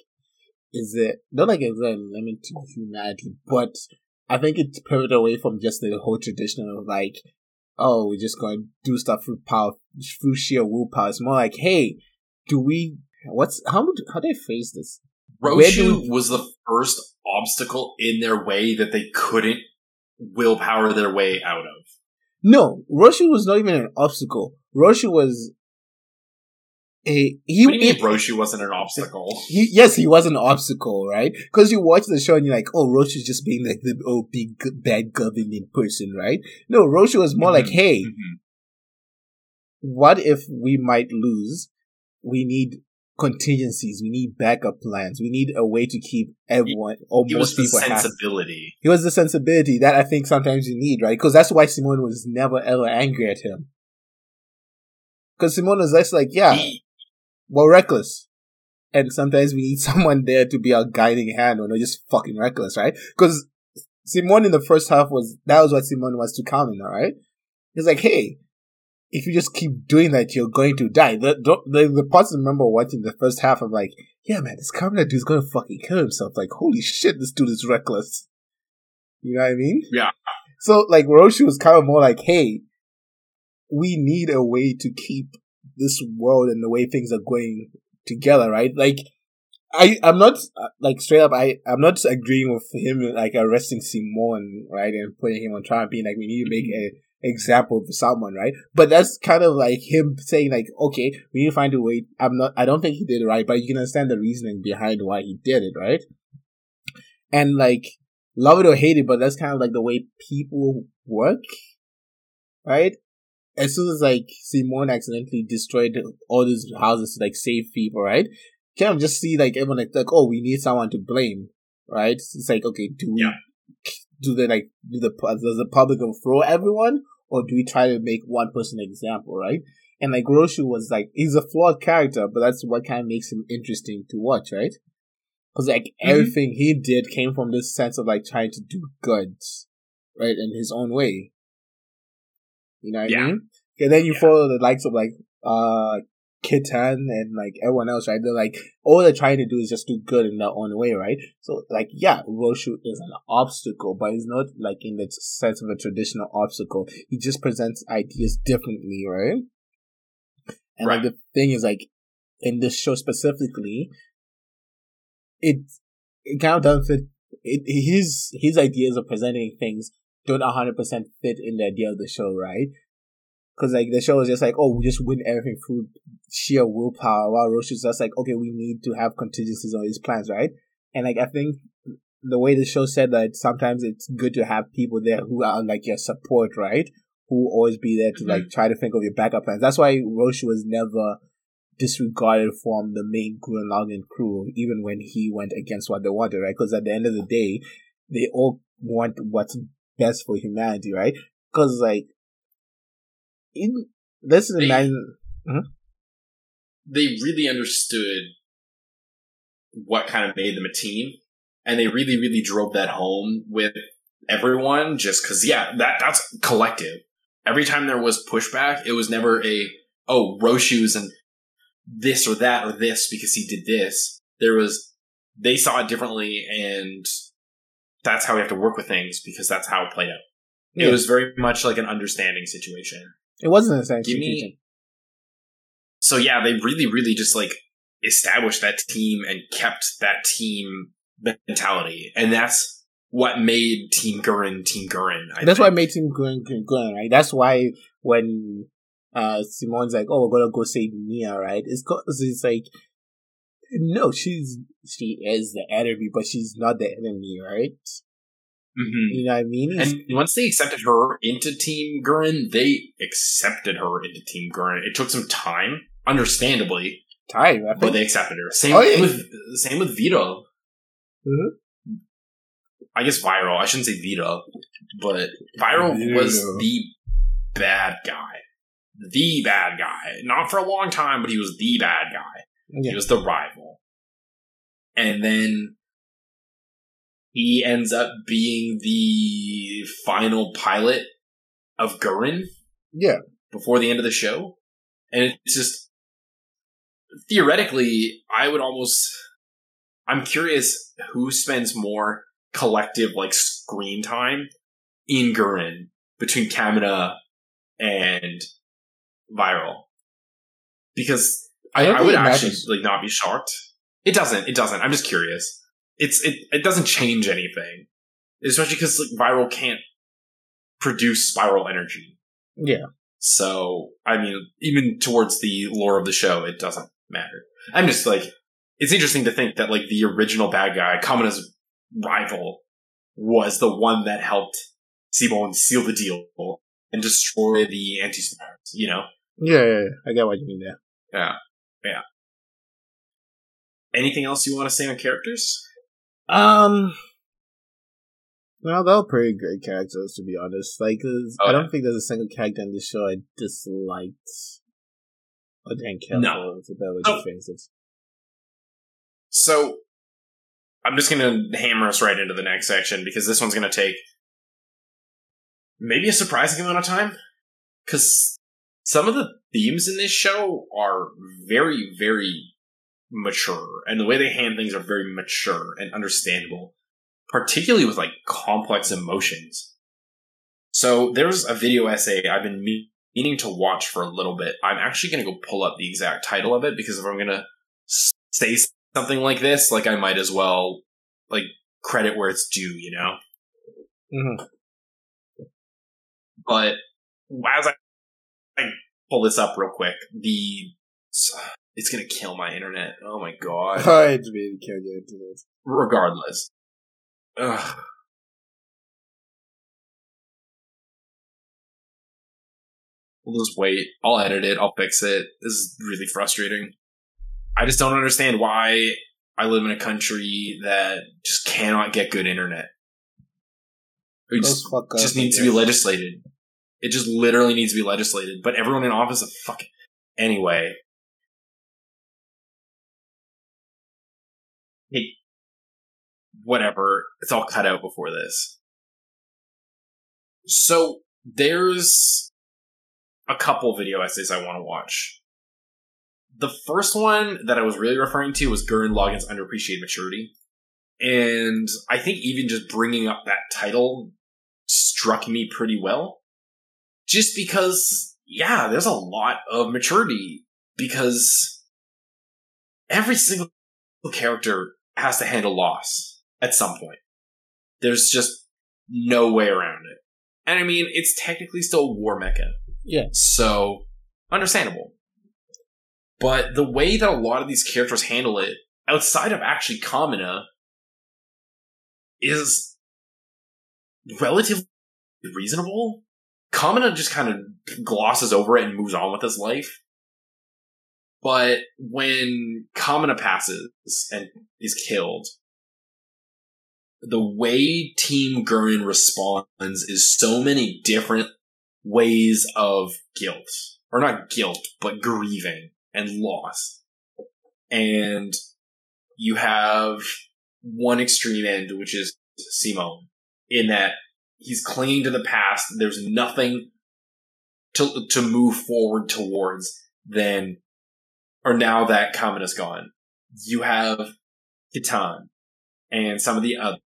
Speaker 1: is it not like it's a limit to humanity, but I think it's pivoted away from just the whole tradition of like, oh, we're just going to do stuff through power, through sheer willpower. It's more like, hey, do we? What's how how do I phrase this? Do
Speaker 2: was the first obstacle in their way that they couldn't willpower their way out of.
Speaker 1: No, Rossiu was not even an obstacle. Rossiu was he.
Speaker 2: What do you mean
Speaker 1: he-
Speaker 2: Rossiu wasn't an obstacle?
Speaker 1: he, yes, he was an obstacle, right? Because you watch the show and you're like, oh, Rossiu's just being like the oh big bad governing person, right? No, Rossiu was more like,
Speaker 2: Mhm.
Speaker 1: hey,
Speaker 2: Mhm.
Speaker 1: what if we might lose? We need contingencies. We need backup plans. We need a way to keep everyone or
Speaker 2: was
Speaker 1: most
Speaker 2: the
Speaker 1: people happy.
Speaker 2: sensibility.
Speaker 1: It was the sensibility that I think sometimes you need, right? Because that's why Simon was never ever angry at him. Because Simon was just like, yeah,
Speaker 2: He-
Speaker 1: we're reckless. And sometimes we need someone there to be our guiding hand when we're just fucking reckless, right? Because Simon in the first half was, that was what Simon was to Kamina, alright? He's like, hey, if you just keep doing that, you're going to die. The, the, the, parts I remember watching the first half, I'm like, yeah, man, this Kamina dude's gonna fucking kill himself. Like, holy shit, this dude is reckless. You know what I mean?
Speaker 2: Yeah.
Speaker 1: So, like, Rossiu was kind of more like, hey, we need a way to keep this world and the way things are going together, right? Like, I, I'm not, uh, like, straight up, I, I'm not agreeing with him, like, arresting Simon, right, and putting him on trial, being like, we need to make an example for someone, right? But that's kind of like him saying, like, okay, we need to find a way. I'm not, I don't think he did it right, but you can understand the reasoning behind why he did it, right? And, like, love it or hate it, but that's kind of like the way people work, right? As soon as like Simon accidentally destroyed all these houses to like save people, right? Can just see like everyone like, like oh we need someone to blame, right? It's like okay, do we
Speaker 2: Yeah.
Speaker 1: do they like do the does the public throw everyone or do we try to make one person an example, right? And like Rossiu was like he's a flawed character, but that's what kind of makes him interesting to watch, right? Because like
Speaker 2: Mhm.
Speaker 1: everything he did came from this sense of like trying to do good, right, in his own way. You know what I
Speaker 2: Yeah.
Speaker 1: mean? And then you
Speaker 2: Yeah.
Speaker 1: follow the likes of like uh Kitan and like everyone else, right? They're like all they're trying to do is just do good in their own way, right? So like yeah, Rossiu is an obstacle, but it's not like in the sense of a traditional obstacle. He just presents ideas differently, right? And like the thing is like in this show specifically, it it kind of doesn't fit. It, his his ideas of presenting things don't hundred percent fit in the idea of the show, right? Because like the show is just like, oh, we just win everything through sheer willpower. While Rossiu's just like, okay, we need to have contingencies on these plans, right? And like I think the way the show said that sometimes it's good to have people there who are like your support, right? Who always be there to like mm-hmm. try to think of your backup plans. That's why Rossiu was never disregarded from the main Gurren Lagann crew, even when he went against what they wanted, right? Because at the end of the day, they all want what's best for humanity, right? Because like, in this is
Speaker 2: They-
Speaker 1: imagine, hmm?
Speaker 2: they really understood what kind of made them a team, and they really, really drove that home with everyone. Just because, yeah, that that's collective. Every time there was pushback, it was never a oh Rossiu's and this or that or this because he did this. There was they saw it differently, and that's how we have to work with things because that's how it played out.
Speaker 1: Yeah.
Speaker 2: It was very much like an understanding situation.
Speaker 1: it wasn't
Speaker 2: Give me-
Speaker 1: situation.
Speaker 2: so yeah, they really, really just like established that team and kept that team mentality, and that's what made Team Gurren Team Gurren. I
Speaker 1: That's
Speaker 2: think.
Speaker 1: made him going, going, right? That's why when uh Simon's like, "Oh, we're gonna go save Mia," right? It's cause it's like, no, she's she is the enemy, but she's not the enemy, right?
Speaker 2: Mhm.
Speaker 1: You know what I mean?
Speaker 2: And once they accepted her into Team Gurren, they accepted her into Team Gurren. It took some time, understandably,
Speaker 1: time, I
Speaker 2: but they accepted her. Same
Speaker 1: Oh, yeah.
Speaker 2: with same with Vito.
Speaker 1: Mhm.
Speaker 2: I guess Viral. I shouldn't say Vito, but Viral was the bad guy. The bad guy. Not for a long time, but he was the bad guy.
Speaker 1: Yeah.
Speaker 2: He was the rival. And then he ends up being the final pilot of Gurren
Speaker 1: Yeah.
Speaker 2: before the end of the show. And it's just theoretically, I would almost I'm curious who spends more collective like screen time in Gurren between Kamina and Viral. Because
Speaker 1: I
Speaker 2: I, I would
Speaker 1: it
Speaker 2: actually like not be shocked. It doesn't. It doesn't. I'm just curious. It's it. It doesn't change anything, especially because like Viral can't produce spiral energy.
Speaker 1: Yeah.
Speaker 2: So I mean, even towards the lore of the show, it doesn't matter. I'm just like, it's interesting to think that like the original bad guy, Kamina's rival, was the one that helped Simon seal the deal and destroy the anti stars. You know.
Speaker 1: Yeah, yeah, yeah. I get what you mean there.
Speaker 2: Yeah. Yeah. Anything else you want to say on characters?
Speaker 1: Um, well, they're pretty great characters to be honest. Like, 'cause
Speaker 2: Oh,
Speaker 1: I don't think there's a single character in the show I disliked or didn't care
Speaker 2: No.
Speaker 1: for. It's a better way to phrase it.
Speaker 2: So, I'm just going to hammer us right into the next section because this one's going to take maybe a surprising amount of time. Because some of the themes in this show are very, very mature, and the way they hand things are very mature and understandable, particularly with like complex emotions. So, there's a video essay I've been meaning to watch for a little bit. I'm actually going to go pull up the exact title of it because if I'm going to say something like this, like I might as well like credit where it's due, you know.
Speaker 1: Mm-hmm.
Speaker 2: But as I, I pull this up real quick, the it's gonna kill my internet. Oh my god!
Speaker 1: Oh, it's really kill your internet.
Speaker 2: Regardless, Ugh. We'll just wait. I'll edit it. I'll fix it. This is really frustrating. I just don't understand why I live in a country that just cannot get good internet. It just, just needs to be legislated. It just literally needs to be legislated. But everyone in office fucking. Anyway. Hey, whatever. It's all cut out before this. So there's a couple video essays I want to watch. The first one that I was really referring to was Gurren Lagann's Underappreciated Maturity. And I think even just bringing up that title struck me pretty well. Just because, yeah, there's a lot of maturity because every single character has to handle loss at some point. There's just no way around it. And I mean, it's technically still war mecha.
Speaker 1: Yeah.
Speaker 2: So, understandable. But the way that a lot of these characters handle it, outside of actually Kamina, is relatively reasonable. Kamina just kind of glosses over it and moves on with his life. But when Kamina passes and is killed, the way Team Gurren responds is so many different ways of guilt. Or not guilt, but grieving and loss. And you have one extreme end, which is Simon, in that he's clinging to the past. There's nothing to to move forward towards then or now that Kamen is gone. You have Kitan and some of the others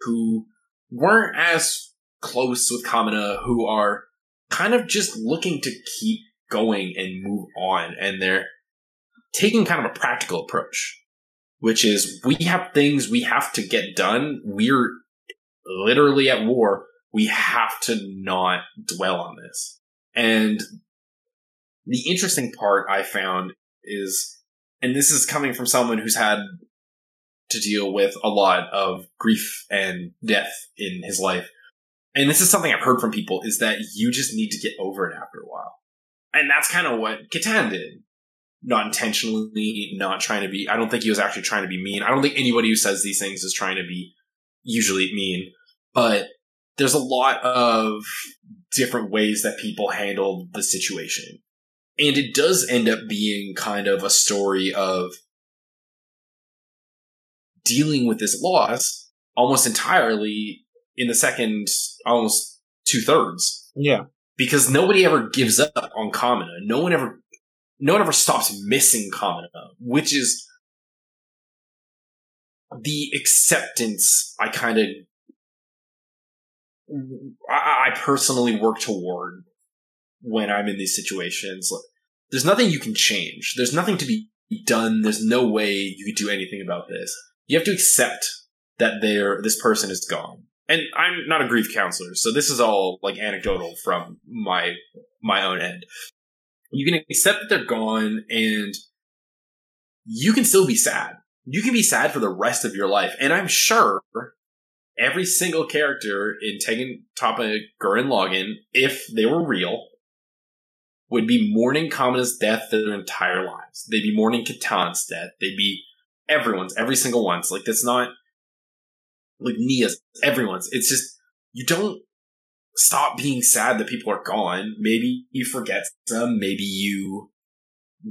Speaker 2: who weren't as close with Kamina, who are kind of just looking to keep going and move on. And they're taking kind of a practical approach, which is we have things we have to get done. We're literally at war. We have to not dwell on this. And the interesting part I found is, and this is coming from someone who's had to deal with a lot of grief and death in his life. And this is something I've heard from people is that you just need to get over it after a while. And that's kind of what Kitan did. Not intentionally, not trying to be, I don't think he was actually trying to be mean. I don't think anybody who says these things is trying to be usually mean, but there's a lot of different ways that people handled the situation. And it does end up being kind of a story of dealing with this loss almost entirely in the second, almost two thirds.
Speaker 1: Yeah.
Speaker 2: Because nobody ever gives up on Kamina. No one ever, no one ever stops missing Kamina, which is the acceptance I kind of, I, I personally work toward when I'm in these situations. There's nothing you can change. There's nothing to be done. There's no way you could do anything about this. You have to accept that there this person is gone. And I'm not a grief counselor, so this is all like anecdotal from my my own end. You can accept that they're gone and you can still be sad. You can be sad for the rest of your life. And I'm sure every single character in Tengen Toppa Gurren Lagann, if they were real, would be mourning Kamina's death their entire lives. They'd be mourning Kitan's death. They'd be everyone's, every single one's. Like that's not like Nia's, everyone's. It's just you don't stop being sad that people are gone. Maybe you forget them. Maybe you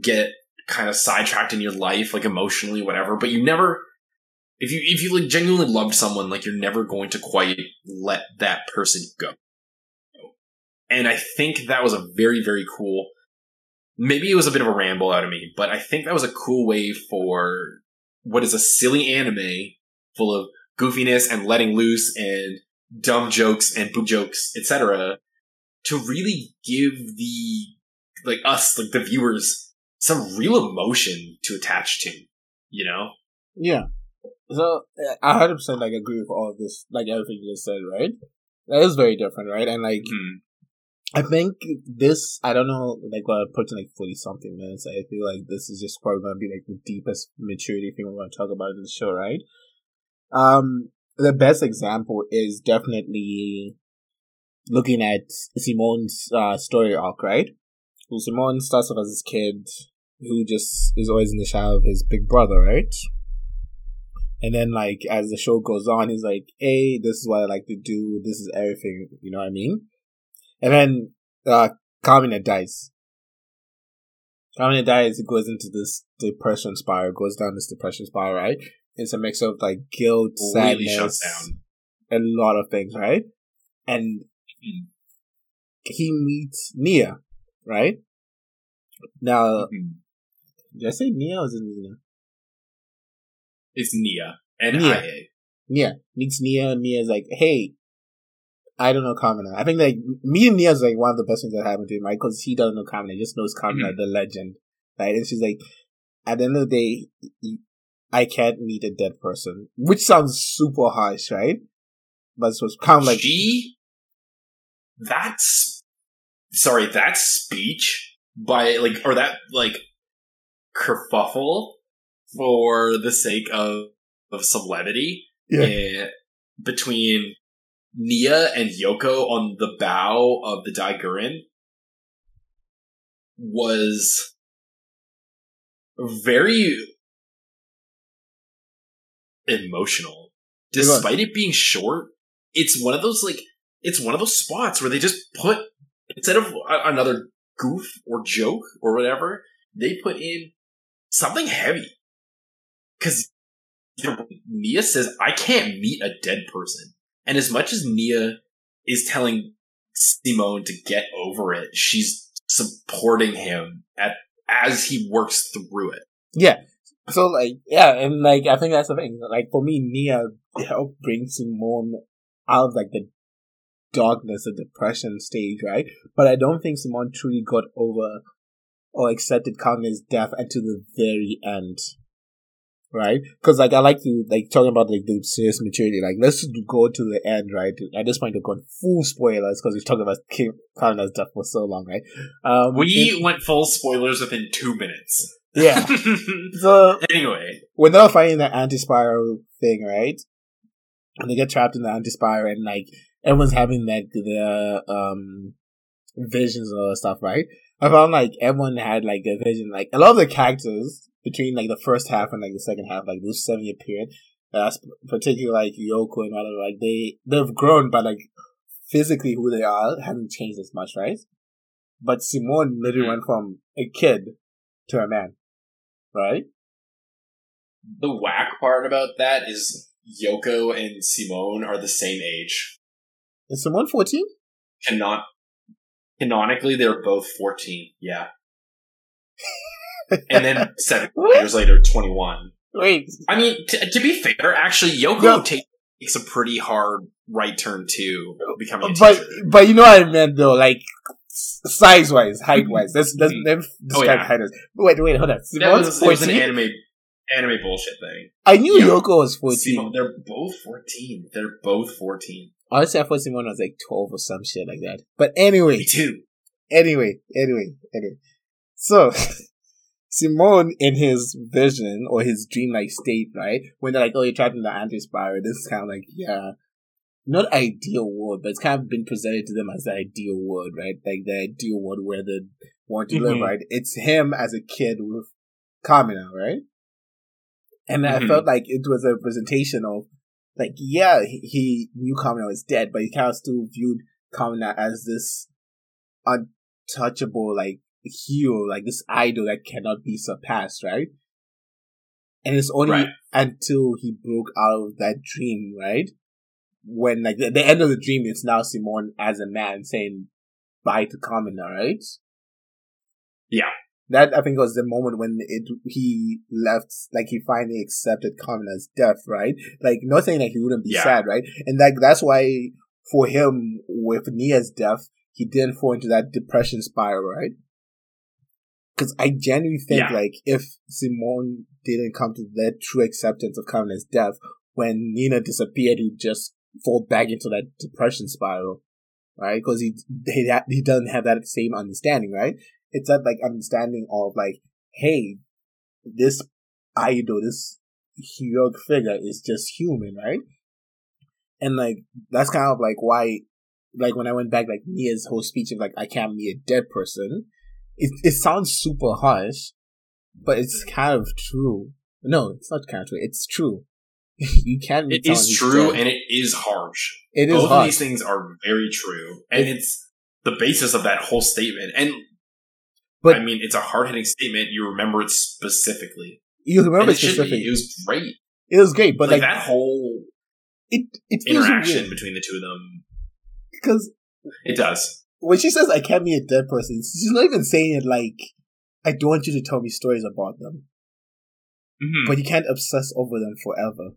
Speaker 2: get kind of sidetracked in your life, like emotionally, whatever. But you never, if you if you like genuinely loved someone, like you're never going to quite let that person go. And I think that was a very, very cool. Maybe it was a bit of a ramble out of me, but I think that was a cool way for what is a silly anime full of goofiness and letting loose and dumb jokes and boob jokes, etc., to really give the like us, like the viewers, some real emotion to attach to. You know?
Speaker 1: Yeah. So I hundred percent like agree with all of this, like everything you just said, right? That is very different, right? And like,
Speaker 2: Mm.
Speaker 1: I think this, I don't know, like what I put in like forty something minutes. I feel like this is just probably gonna be like the deepest maturity thing we're gonna talk about in the show, right? Um, the best example is definitely looking at Simon's uh, story arc, right? So Simon starts off as this kid who just is always in the shadow of his big brother, right? And then, like, as the show goes on, he's like, hey, this is what I like to do. This is everything. You know what I mean? And then, uh, Kamina dies. Kamina dies, it goes into this depression spiral, goes down this depression spiral, right? It's a mix of, like, guilt,
Speaker 2: Really
Speaker 1: sadness, a lot of things, right? And
Speaker 2: Mhm.
Speaker 1: he meets Nia, right? Now,
Speaker 2: Mhm.
Speaker 1: did I say Nia or is it Nina?
Speaker 2: It's Nia and
Speaker 1: Nia.
Speaker 2: IA.
Speaker 1: Nia meets Nia. And Nia's like, hey, I don't know Kamina. I think like meeting Nia is like one of the best things that happened to him, right? Because he doesn't know Kamina, he just knows Kamina, the legend, right? And she's like, at the end of the day, I can't meet a dead person, which sounds super harsh, right? But it was kind of like,
Speaker 2: she that's sorry that speech by like or that like kerfuffle for the sake of of celebrity
Speaker 1: Yeah.
Speaker 2: eh, between Nia and Yoko on the bow of the Dai-Gurren was very emotional. Despite it being short it's one of those like it's one of those spots where they just put instead of another goof or joke or whatever they put in something heavy. Because nia says i can't meet a dead person and as much as nia is telling Simon to get over it she's supporting him at as he works through it
Speaker 1: yeah. So like, yeah, and like, I think that's the thing. Like for me, Nia helped bring Simon out of like the darkness, the depression stage, right? But I don't think Simon truly got over or accepted Kamina's death until the very end. Right? Because like I like to like talking about like the serious maturity. Like let's go to the end, right? At this point, we're going full spoilers because we've talked about Kim Kanye's death for so long, right? Um,
Speaker 2: we went full spoilers within two minutes
Speaker 1: yeah. So
Speaker 2: anyway
Speaker 1: when they're fighting the anti-spiral thing, right? And they get trapped in the anti-spiral, and like everyone's having like the um visions and all that stuff, right? I found like everyone had like a vision. Like a lot of the characters between like the first half and like the second half, like this seven year period, that's particularly like Yoko and whatever. Like they they've grown, but like physically who they are haven't changed as much, right? But Simon literally
Speaker 2: Mm.
Speaker 1: went from a kid to a man, right?
Speaker 2: The whack part about that is Yoko and Simon are the same age.
Speaker 1: Is Simon fourteen?
Speaker 2: Cannot canonically they're both fourteen. Yeah, and then seven years later, twenty one.
Speaker 1: Wait,
Speaker 2: I mean, t- to be fair, actually, Yoko
Speaker 1: No.
Speaker 2: takes a pretty hard right turn to becoming a
Speaker 1: but
Speaker 2: teacher.
Speaker 1: but you know what I meant though, like size wise, height wise. Let's let's
Speaker 2: Mhm.
Speaker 1: let describe
Speaker 2: yeah.
Speaker 1: height. as- Wait, wait, hold on.
Speaker 2: That was, was an anime anime bullshit thing.
Speaker 1: I knew
Speaker 2: Yeah.
Speaker 1: Yoko was fourteen.
Speaker 2: Simon, they're both fourteen. They're both fourteen.
Speaker 1: Honestly, I thought Simon was like twelve or some shit like that. But anyway,
Speaker 2: Me too.
Speaker 1: anyway, anyway, anyway. So Simon in his vision or his dreamlike state, right? When they're like, "Oh, you're trapped in the anti-spiral," this is kind of like, yeah, not ideal world, but it's kind of been presented to them as the ideal world, right? Like the ideal world where they want to live,
Speaker 2: Mhm.
Speaker 1: right? It's him as a kid with Kamina, right? And I
Speaker 2: Mhm.
Speaker 1: felt like it was a representation of, like, yeah, he, he knew Kamina was dead, but he kind of still viewed Kamina as this untouchable, like, hero, like this idol that cannot be surpassed, right? And it's only
Speaker 2: Right.
Speaker 1: until he broke out of that dream, right? When like the, the end of the dream is now Simon as a man saying bye to Kamina, right?
Speaker 2: Yeah.
Speaker 1: That I think was the moment when it he left, like he finally accepted Kamina's death, right? Like not saying that he wouldn't be
Speaker 2: Yeah.
Speaker 1: sad, right? And like that's why for him with Nia's death, he didn't fall into that depression spiral, right? Because I genuinely think
Speaker 2: Yeah.
Speaker 1: like if Simon didn't come to that true acceptance of Kamina's death, when Nina disappeared, he'd just fall back into that depression spiral, right? Because he he he doesn't have that same understanding, right? It's that like understanding of like, hey, this idol, this heroic figure is just human, right? And like that's kind of like why, like when I went back, like Mia's whole speech of like I can't be a dead person, it it sounds super harsh, but it's mm-hmm. kind of true. No, it's not kind of true. It's true. you can.
Speaker 2: It is true
Speaker 1: dead.
Speaker 2: and it is harsh.
Speaker 1: it is
Speaker 2: Both of
Speaker 1: harsh.
Speaker 2: these things are very true, and it's the basis of that whole statement. And
Speaker 1: But-
Speaker 2: I mean, it's a hard hitting statement. You remember it specifically.
Speaker 1: You
Speaker 2: And
Speaker 1: remember
Speaker 2: it
Speaker 1: specifically.
Speaker 2: It was great.
Speaker 1: It was great, but
Speaker 2: like,
Speaker 1: like,
Speaker 2: that whole
Speaker 1: it it
Speaker 2: interaction
Speaker 1: weird
Speaker 2: between the two of them.
Speaker 1: because
Speaker 2: It does.
Speaker 1: When she says I can't be a dead person, she's not even saying it like I don't want you to tell me stories about them,
Speaker 2: Mhm.
Speaker 1: but you can't obsess over them forever.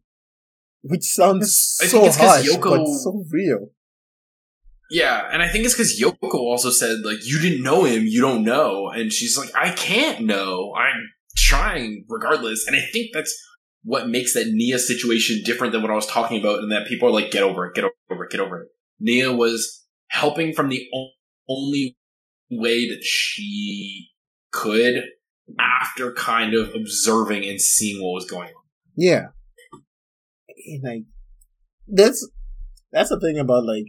Speaker 1: Which sounds so harsh,
Speaker 2: Yoko-
Speaker 1: but so real.
Speaker 2: Yeah, and I think it's because Yoko also said like you didn't know him, you don't know, and she's like I can't know, I'm trying regardless, and I think that's what makes that Nia situation different than what I was talking about, and that people are like get over it, get over it, get over it. Nia was helping from the only way that she could after kind of observing and seeing what was going on.
Speaker 1: Yeah, and like that's that's the thing about like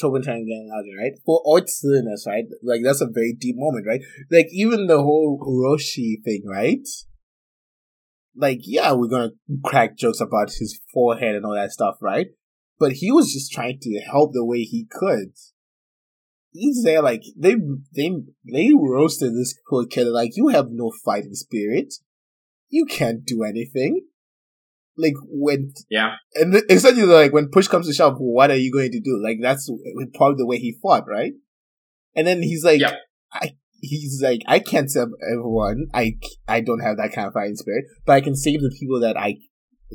Speaker 1: Tobin getting out right? For odd silliness, right? Like that's a very deep moment, right? Like even the whole Rossiu thing, right? Like yeah, we're gonna crack jokes about his forehead and all that stuff, right? But he was just trying to help the way he could. He's there like they they they roasted this poor kid like you have no fighting spirit. You can't do anything. Like when
Speaker 2: Yeah,
Speaker 1: and th- essentially like when push comes to shove, what are you going to do? Like that's probably the way he fought, right? And then he's like,
Speaker 2: Yeah.
Speaker 1: I he's like, I can't save everyone. I I don't have that kind of fighting spirit, but I can save the people that I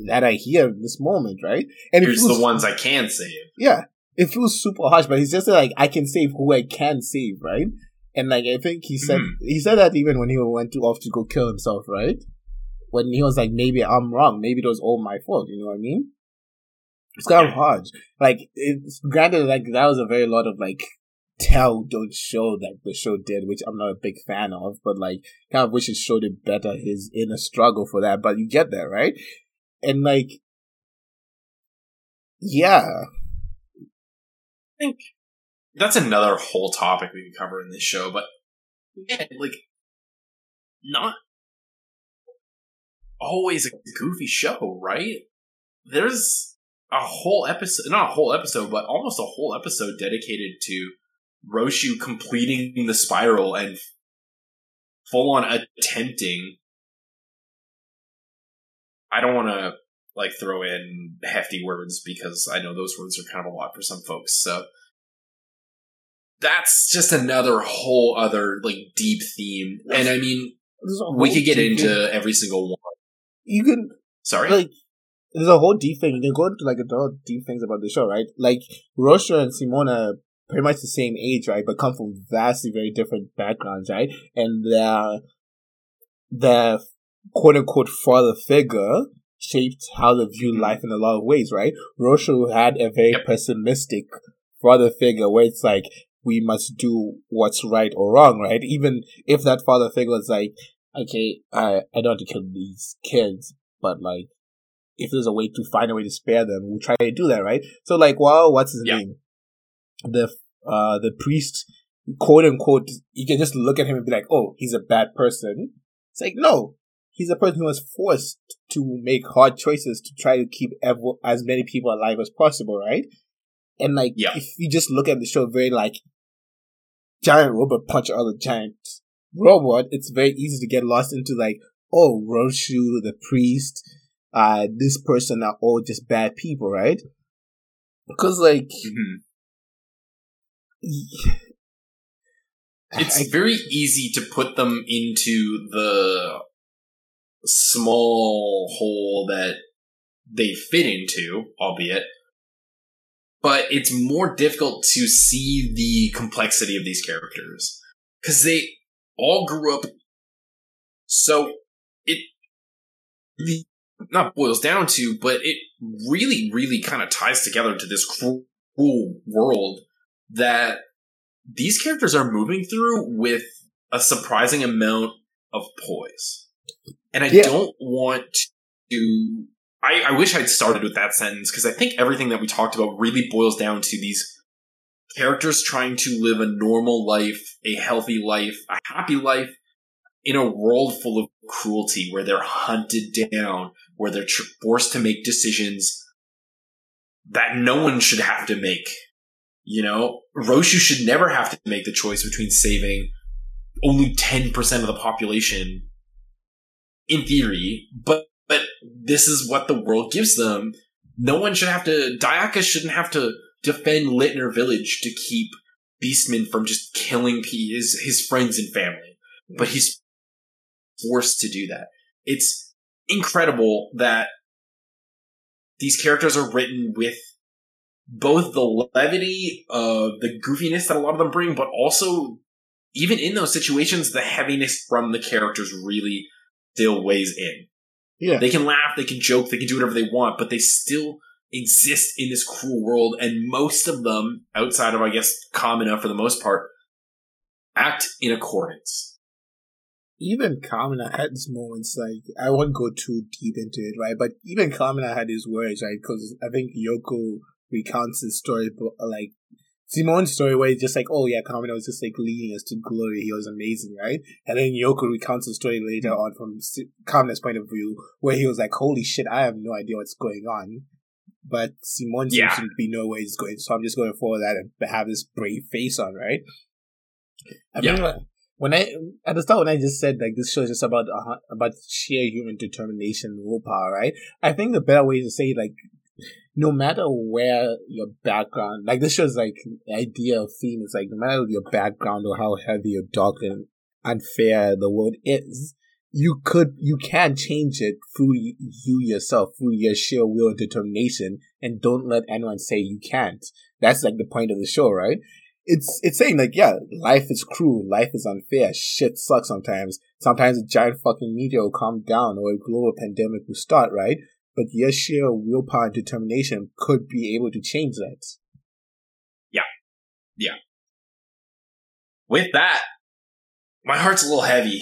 Speaker 1: that I hear in this moment, right? And it
Speaker 2: here's
Speaker 1: feels,
Speaker 2: the ones I can save.
Speaker 1: yeah, it feels super harsh, but he's just like, I can save who I can save, right? And like I think he said
Speaker 2: Mhm.
Speaker 1: he said that even when he went to off to go kill himself, right? When he was like, maybe I'm wrong, maybe it was all my fault. You know what I mean? It's kind of hard. Like it's granted, like that was a very lot of like tell don't show that the show did, which I'm not a big fan of, but like kind of wish it showed it better his inner struggle for that. But you get there, right? And like, yeah, I think
Speaker 2: that's another whole topic we could cover in this show, but yeah, like not always a goofy show, right? There's a whole episode, not a whole episode, but almost a whole episode dedicated to Rossiu completing the spiral and full on attempting. I don't want to like throw in hefty words because I know those words are kind of a lot for some folks. So that's just another whole other like deep theme. And I mean, we could get
Speaker 1: deep thing.
Speaker 2: into every single one.
Speaker 1: You can
Speaker 2: Sorry.
Speaker 1: like there's a whole deep thing. You can go into like a lot of deep things about the show, right? Like Rosha and Simona are pretty much the same age, right? But come from vastly very different backgrounds, right? And their their quote unquote father figure shaped how they view life in a lot of ways, right? Rosha had a very
Speaker 2: Yep.
Speaker 1: pessimistic father figure where it's like we must do what's right or wrong, right? Even if that father figure was like, okay, I I don't want to kill these kids, but like if there's a way to find a way to spare them, we'll try to do that, right? So like, well, what's his
Speaker 2: Yeah.
Speaker 1: name? The uh the priest, quote unquote, you can just look at him and be like, oh, he's a bad person. It's like no, he's a person who was forced to make hard choices to try to keep ev- as many people alive as possible, right? And like,
Speaker 2: Yeah.
Speaker 1: if you just look at the show very like giant robot punch other giant robot, it's very easy to get lost into like, oh, Rossiu, the priest, uh, this person are all just bad people, right? Because like,
Speaker 2: Mhm.
Speaker 1: y-
Speaker 2: It's
Speaker 1: I-
Speaker 2: very easy to put them into the small hole that they fit into, albeit. but it's more difficult to see the complexity of these characters because they all grew up. So it not boils down to, but it really, really kind of ties together to this cruel world that these characters are moving through with a surprising amount of poise. And I yeah. don't want to. I, I wish I'd started with that sentence because I think everything that we talked about really boils down to these characters trying to live a normal life, a healthy life, a happy life in a world full of cruelty where they're hunted down, where they're tr- forced to make decisions that no one should have to make. You know, Rossiu should never have to make the choice between saving only 10% of the population in theory, but, but this is what the world gives them. No one should have to, Dayakka shouldn't have to defend Littner Village to keep Beastman from just killing his, his friends and family. But he's forced to do that. It's incredible that these characters are written with both the levity, of the goofiness that a lot of them bring, but also even in those situations, the heaviness from the characters really still weighs in. Yeah. They can laugh, they can joke, they can do whatever they want, but they still exist in this cruel world, and most of them, outside of, I guess, Kamina for the most part, act in accordance.
Speaker 1: Even Kamina had his moments, like, I won't go too deep into it, right? But even Kamina had his words, right? Because I think Yoko recounts his story, but like, Simon's story where he's just like, oh yeah, Kamina was just like leading us to glory. He was amazing, right? And then Yoko recounts the story later on from Kamina's point of view where he was like, holy shit, I have no idea what's going on. But Simon yeah. seems to be no way he's going, so I'm just going to follow that and have this brave face on, right? I yeah. mean, when I at the start when I just said like this show is just about uh, about sheer human determination, willpower, right? I think the better way to say like no matter where your background, like this shows like idea of theme is like no matter your background or how heavy or dark and unfair the world is, you could, you can change it through you yourself, through your sheer will and determination, and don't let anyone say you can't. That's like the point of the show, right? It's, it's saying like, yeah, life is cruel, life is unfair, shit sucks sometimes. Sometimes a giant fucking meteor will come down or a global pandemic will start, right? But your sheer willpower and determination could be able to change that.
Speaker 2: Yeah. Yeah. With that, my heart's a little heavy.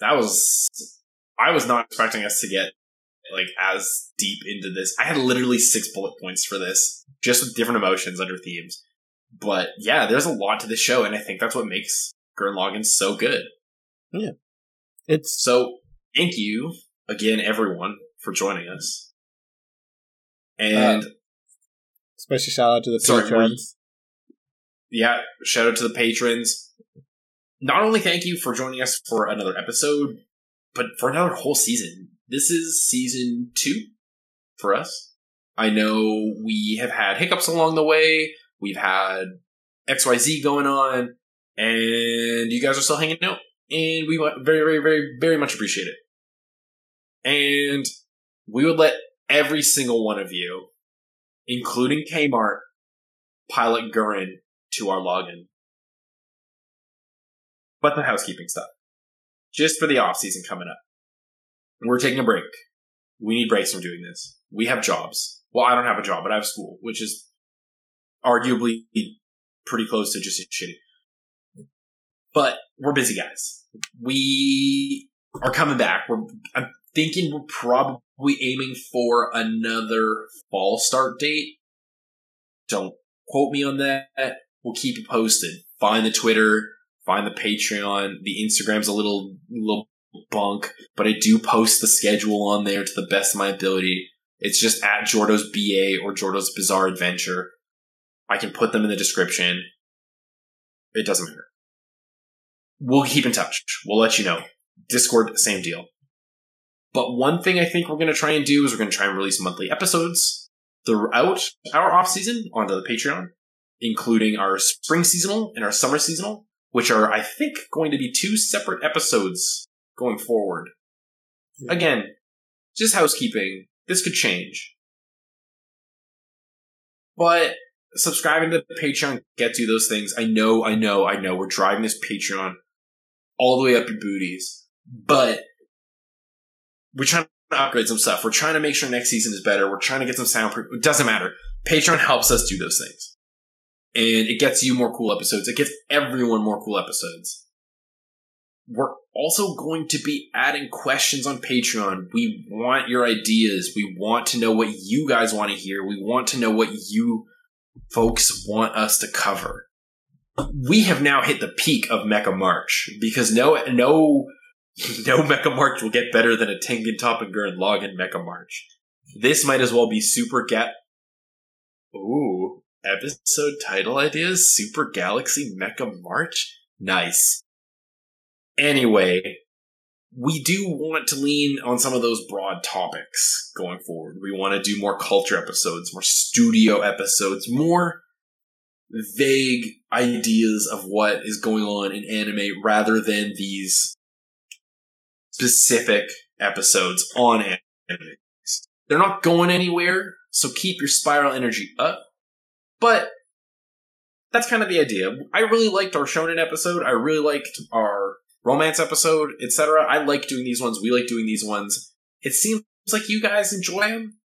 Speaker 2: That was, I was not expecting us to get like as deep into this. I had literally six bullet points for this, just with different emotions under themes. But yeah, there's a lot to this show, and I think that's what makes Gurren Lagann so good.
Speaker 1: Yeah. It's
Speaker 2: so thank you again, everyone, for joining us. And uh,
Speaker 1: special shout out to the sorry, patrons.
Speaker 2: yeah, shout out to the patrons. Not only thank you for joining us for another episode, but for another whole season. This is season two for us. I know we have had hiccups along the way. We've had XYZ going on, and you guys are still hanging out. And we very, very, very, very much appreciate it. And we would let every single one of you, including Kmart, pilot Gurren to our login. But the housekeeping stuff. Just for the off season coming up. We're taking a break. We need breaks from doing this. We have jobs. Well, I don't have a job, but I have school, which is arguably pretty close to just shitty. But we're busy guys. We are coming back. We're, I'm thinking we're probably aiming for another fall start date. Don't quote me on that. We'll keep you posted. Find the Twitter, find the Patreon. The Instagram's a little little bunk, but I do post the schedule on there to the best of my ability. It's just at Jordo's BA or Jordo's Bizarre Adventure. I can put them in the description. It doesn't matter. We'll keep in touch. We'll let you know. Discord, same deal. But one thing I think we're going to try and do is we're going to try and release monthly episodes throughout our off season onto the Patreon, including our spring seasonal and our summer seasonal, which are, I think, going to be two separate episodes going forward. Yeah. Again, just housekeeping. This could change. But subscribing to the Patreon gets you those things. I know, I know, I know. We're driving this Patreon all the way up your booties, but we're trying to upgrade some stuff. We're trying to make sure next season is better. We're trying to get some soundproof. It doesn't matter. Patreon helps us do those things, and it gets you more cool episodes. It gets everyone more cool episodes. We're also going to be adding questions on Patreon. We want your ideas. We want to know what you guys want to hear. We want to know what you folks want us to cover. We have now hit the peak of Mecha March because no, no, no Mecha March will get better than a Tengen Toppa Gurren Lagann Mecha March. This might as well be Super Get. Ooh, episode title ideas: Super Galaxy Mecha March. Nice. Anyway, we do want to lean on some of those broad topics going forward. We want to do more culture episodes, more studio episodes, more vague ideas of what is going on in anime rather than these specific episodes on anime. They're not going anywhere, so keep your spiral energy up. But that's kind of the idea. I really liked our shonen episode. I really liked our romance episode, etc. I like doing these ones. We like doing these ones. It seems like you guys enjoy them,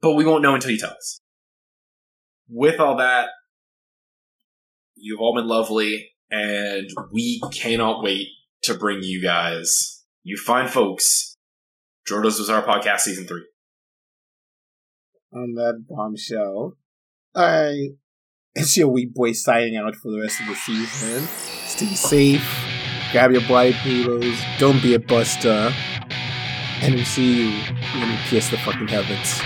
Speaker 2: but we won't know until you tell us. With all that, you've all been lovely, and we cannot wait to bring you guys, you fine folks, Jordo's our podcast season three.
Speaker 1: On that bombshell, I it's your wee boy signing out for the rest of the season. Stay safe grab your bright needles, don't be a buster, and we'll see you when we pierce the fucking heavens.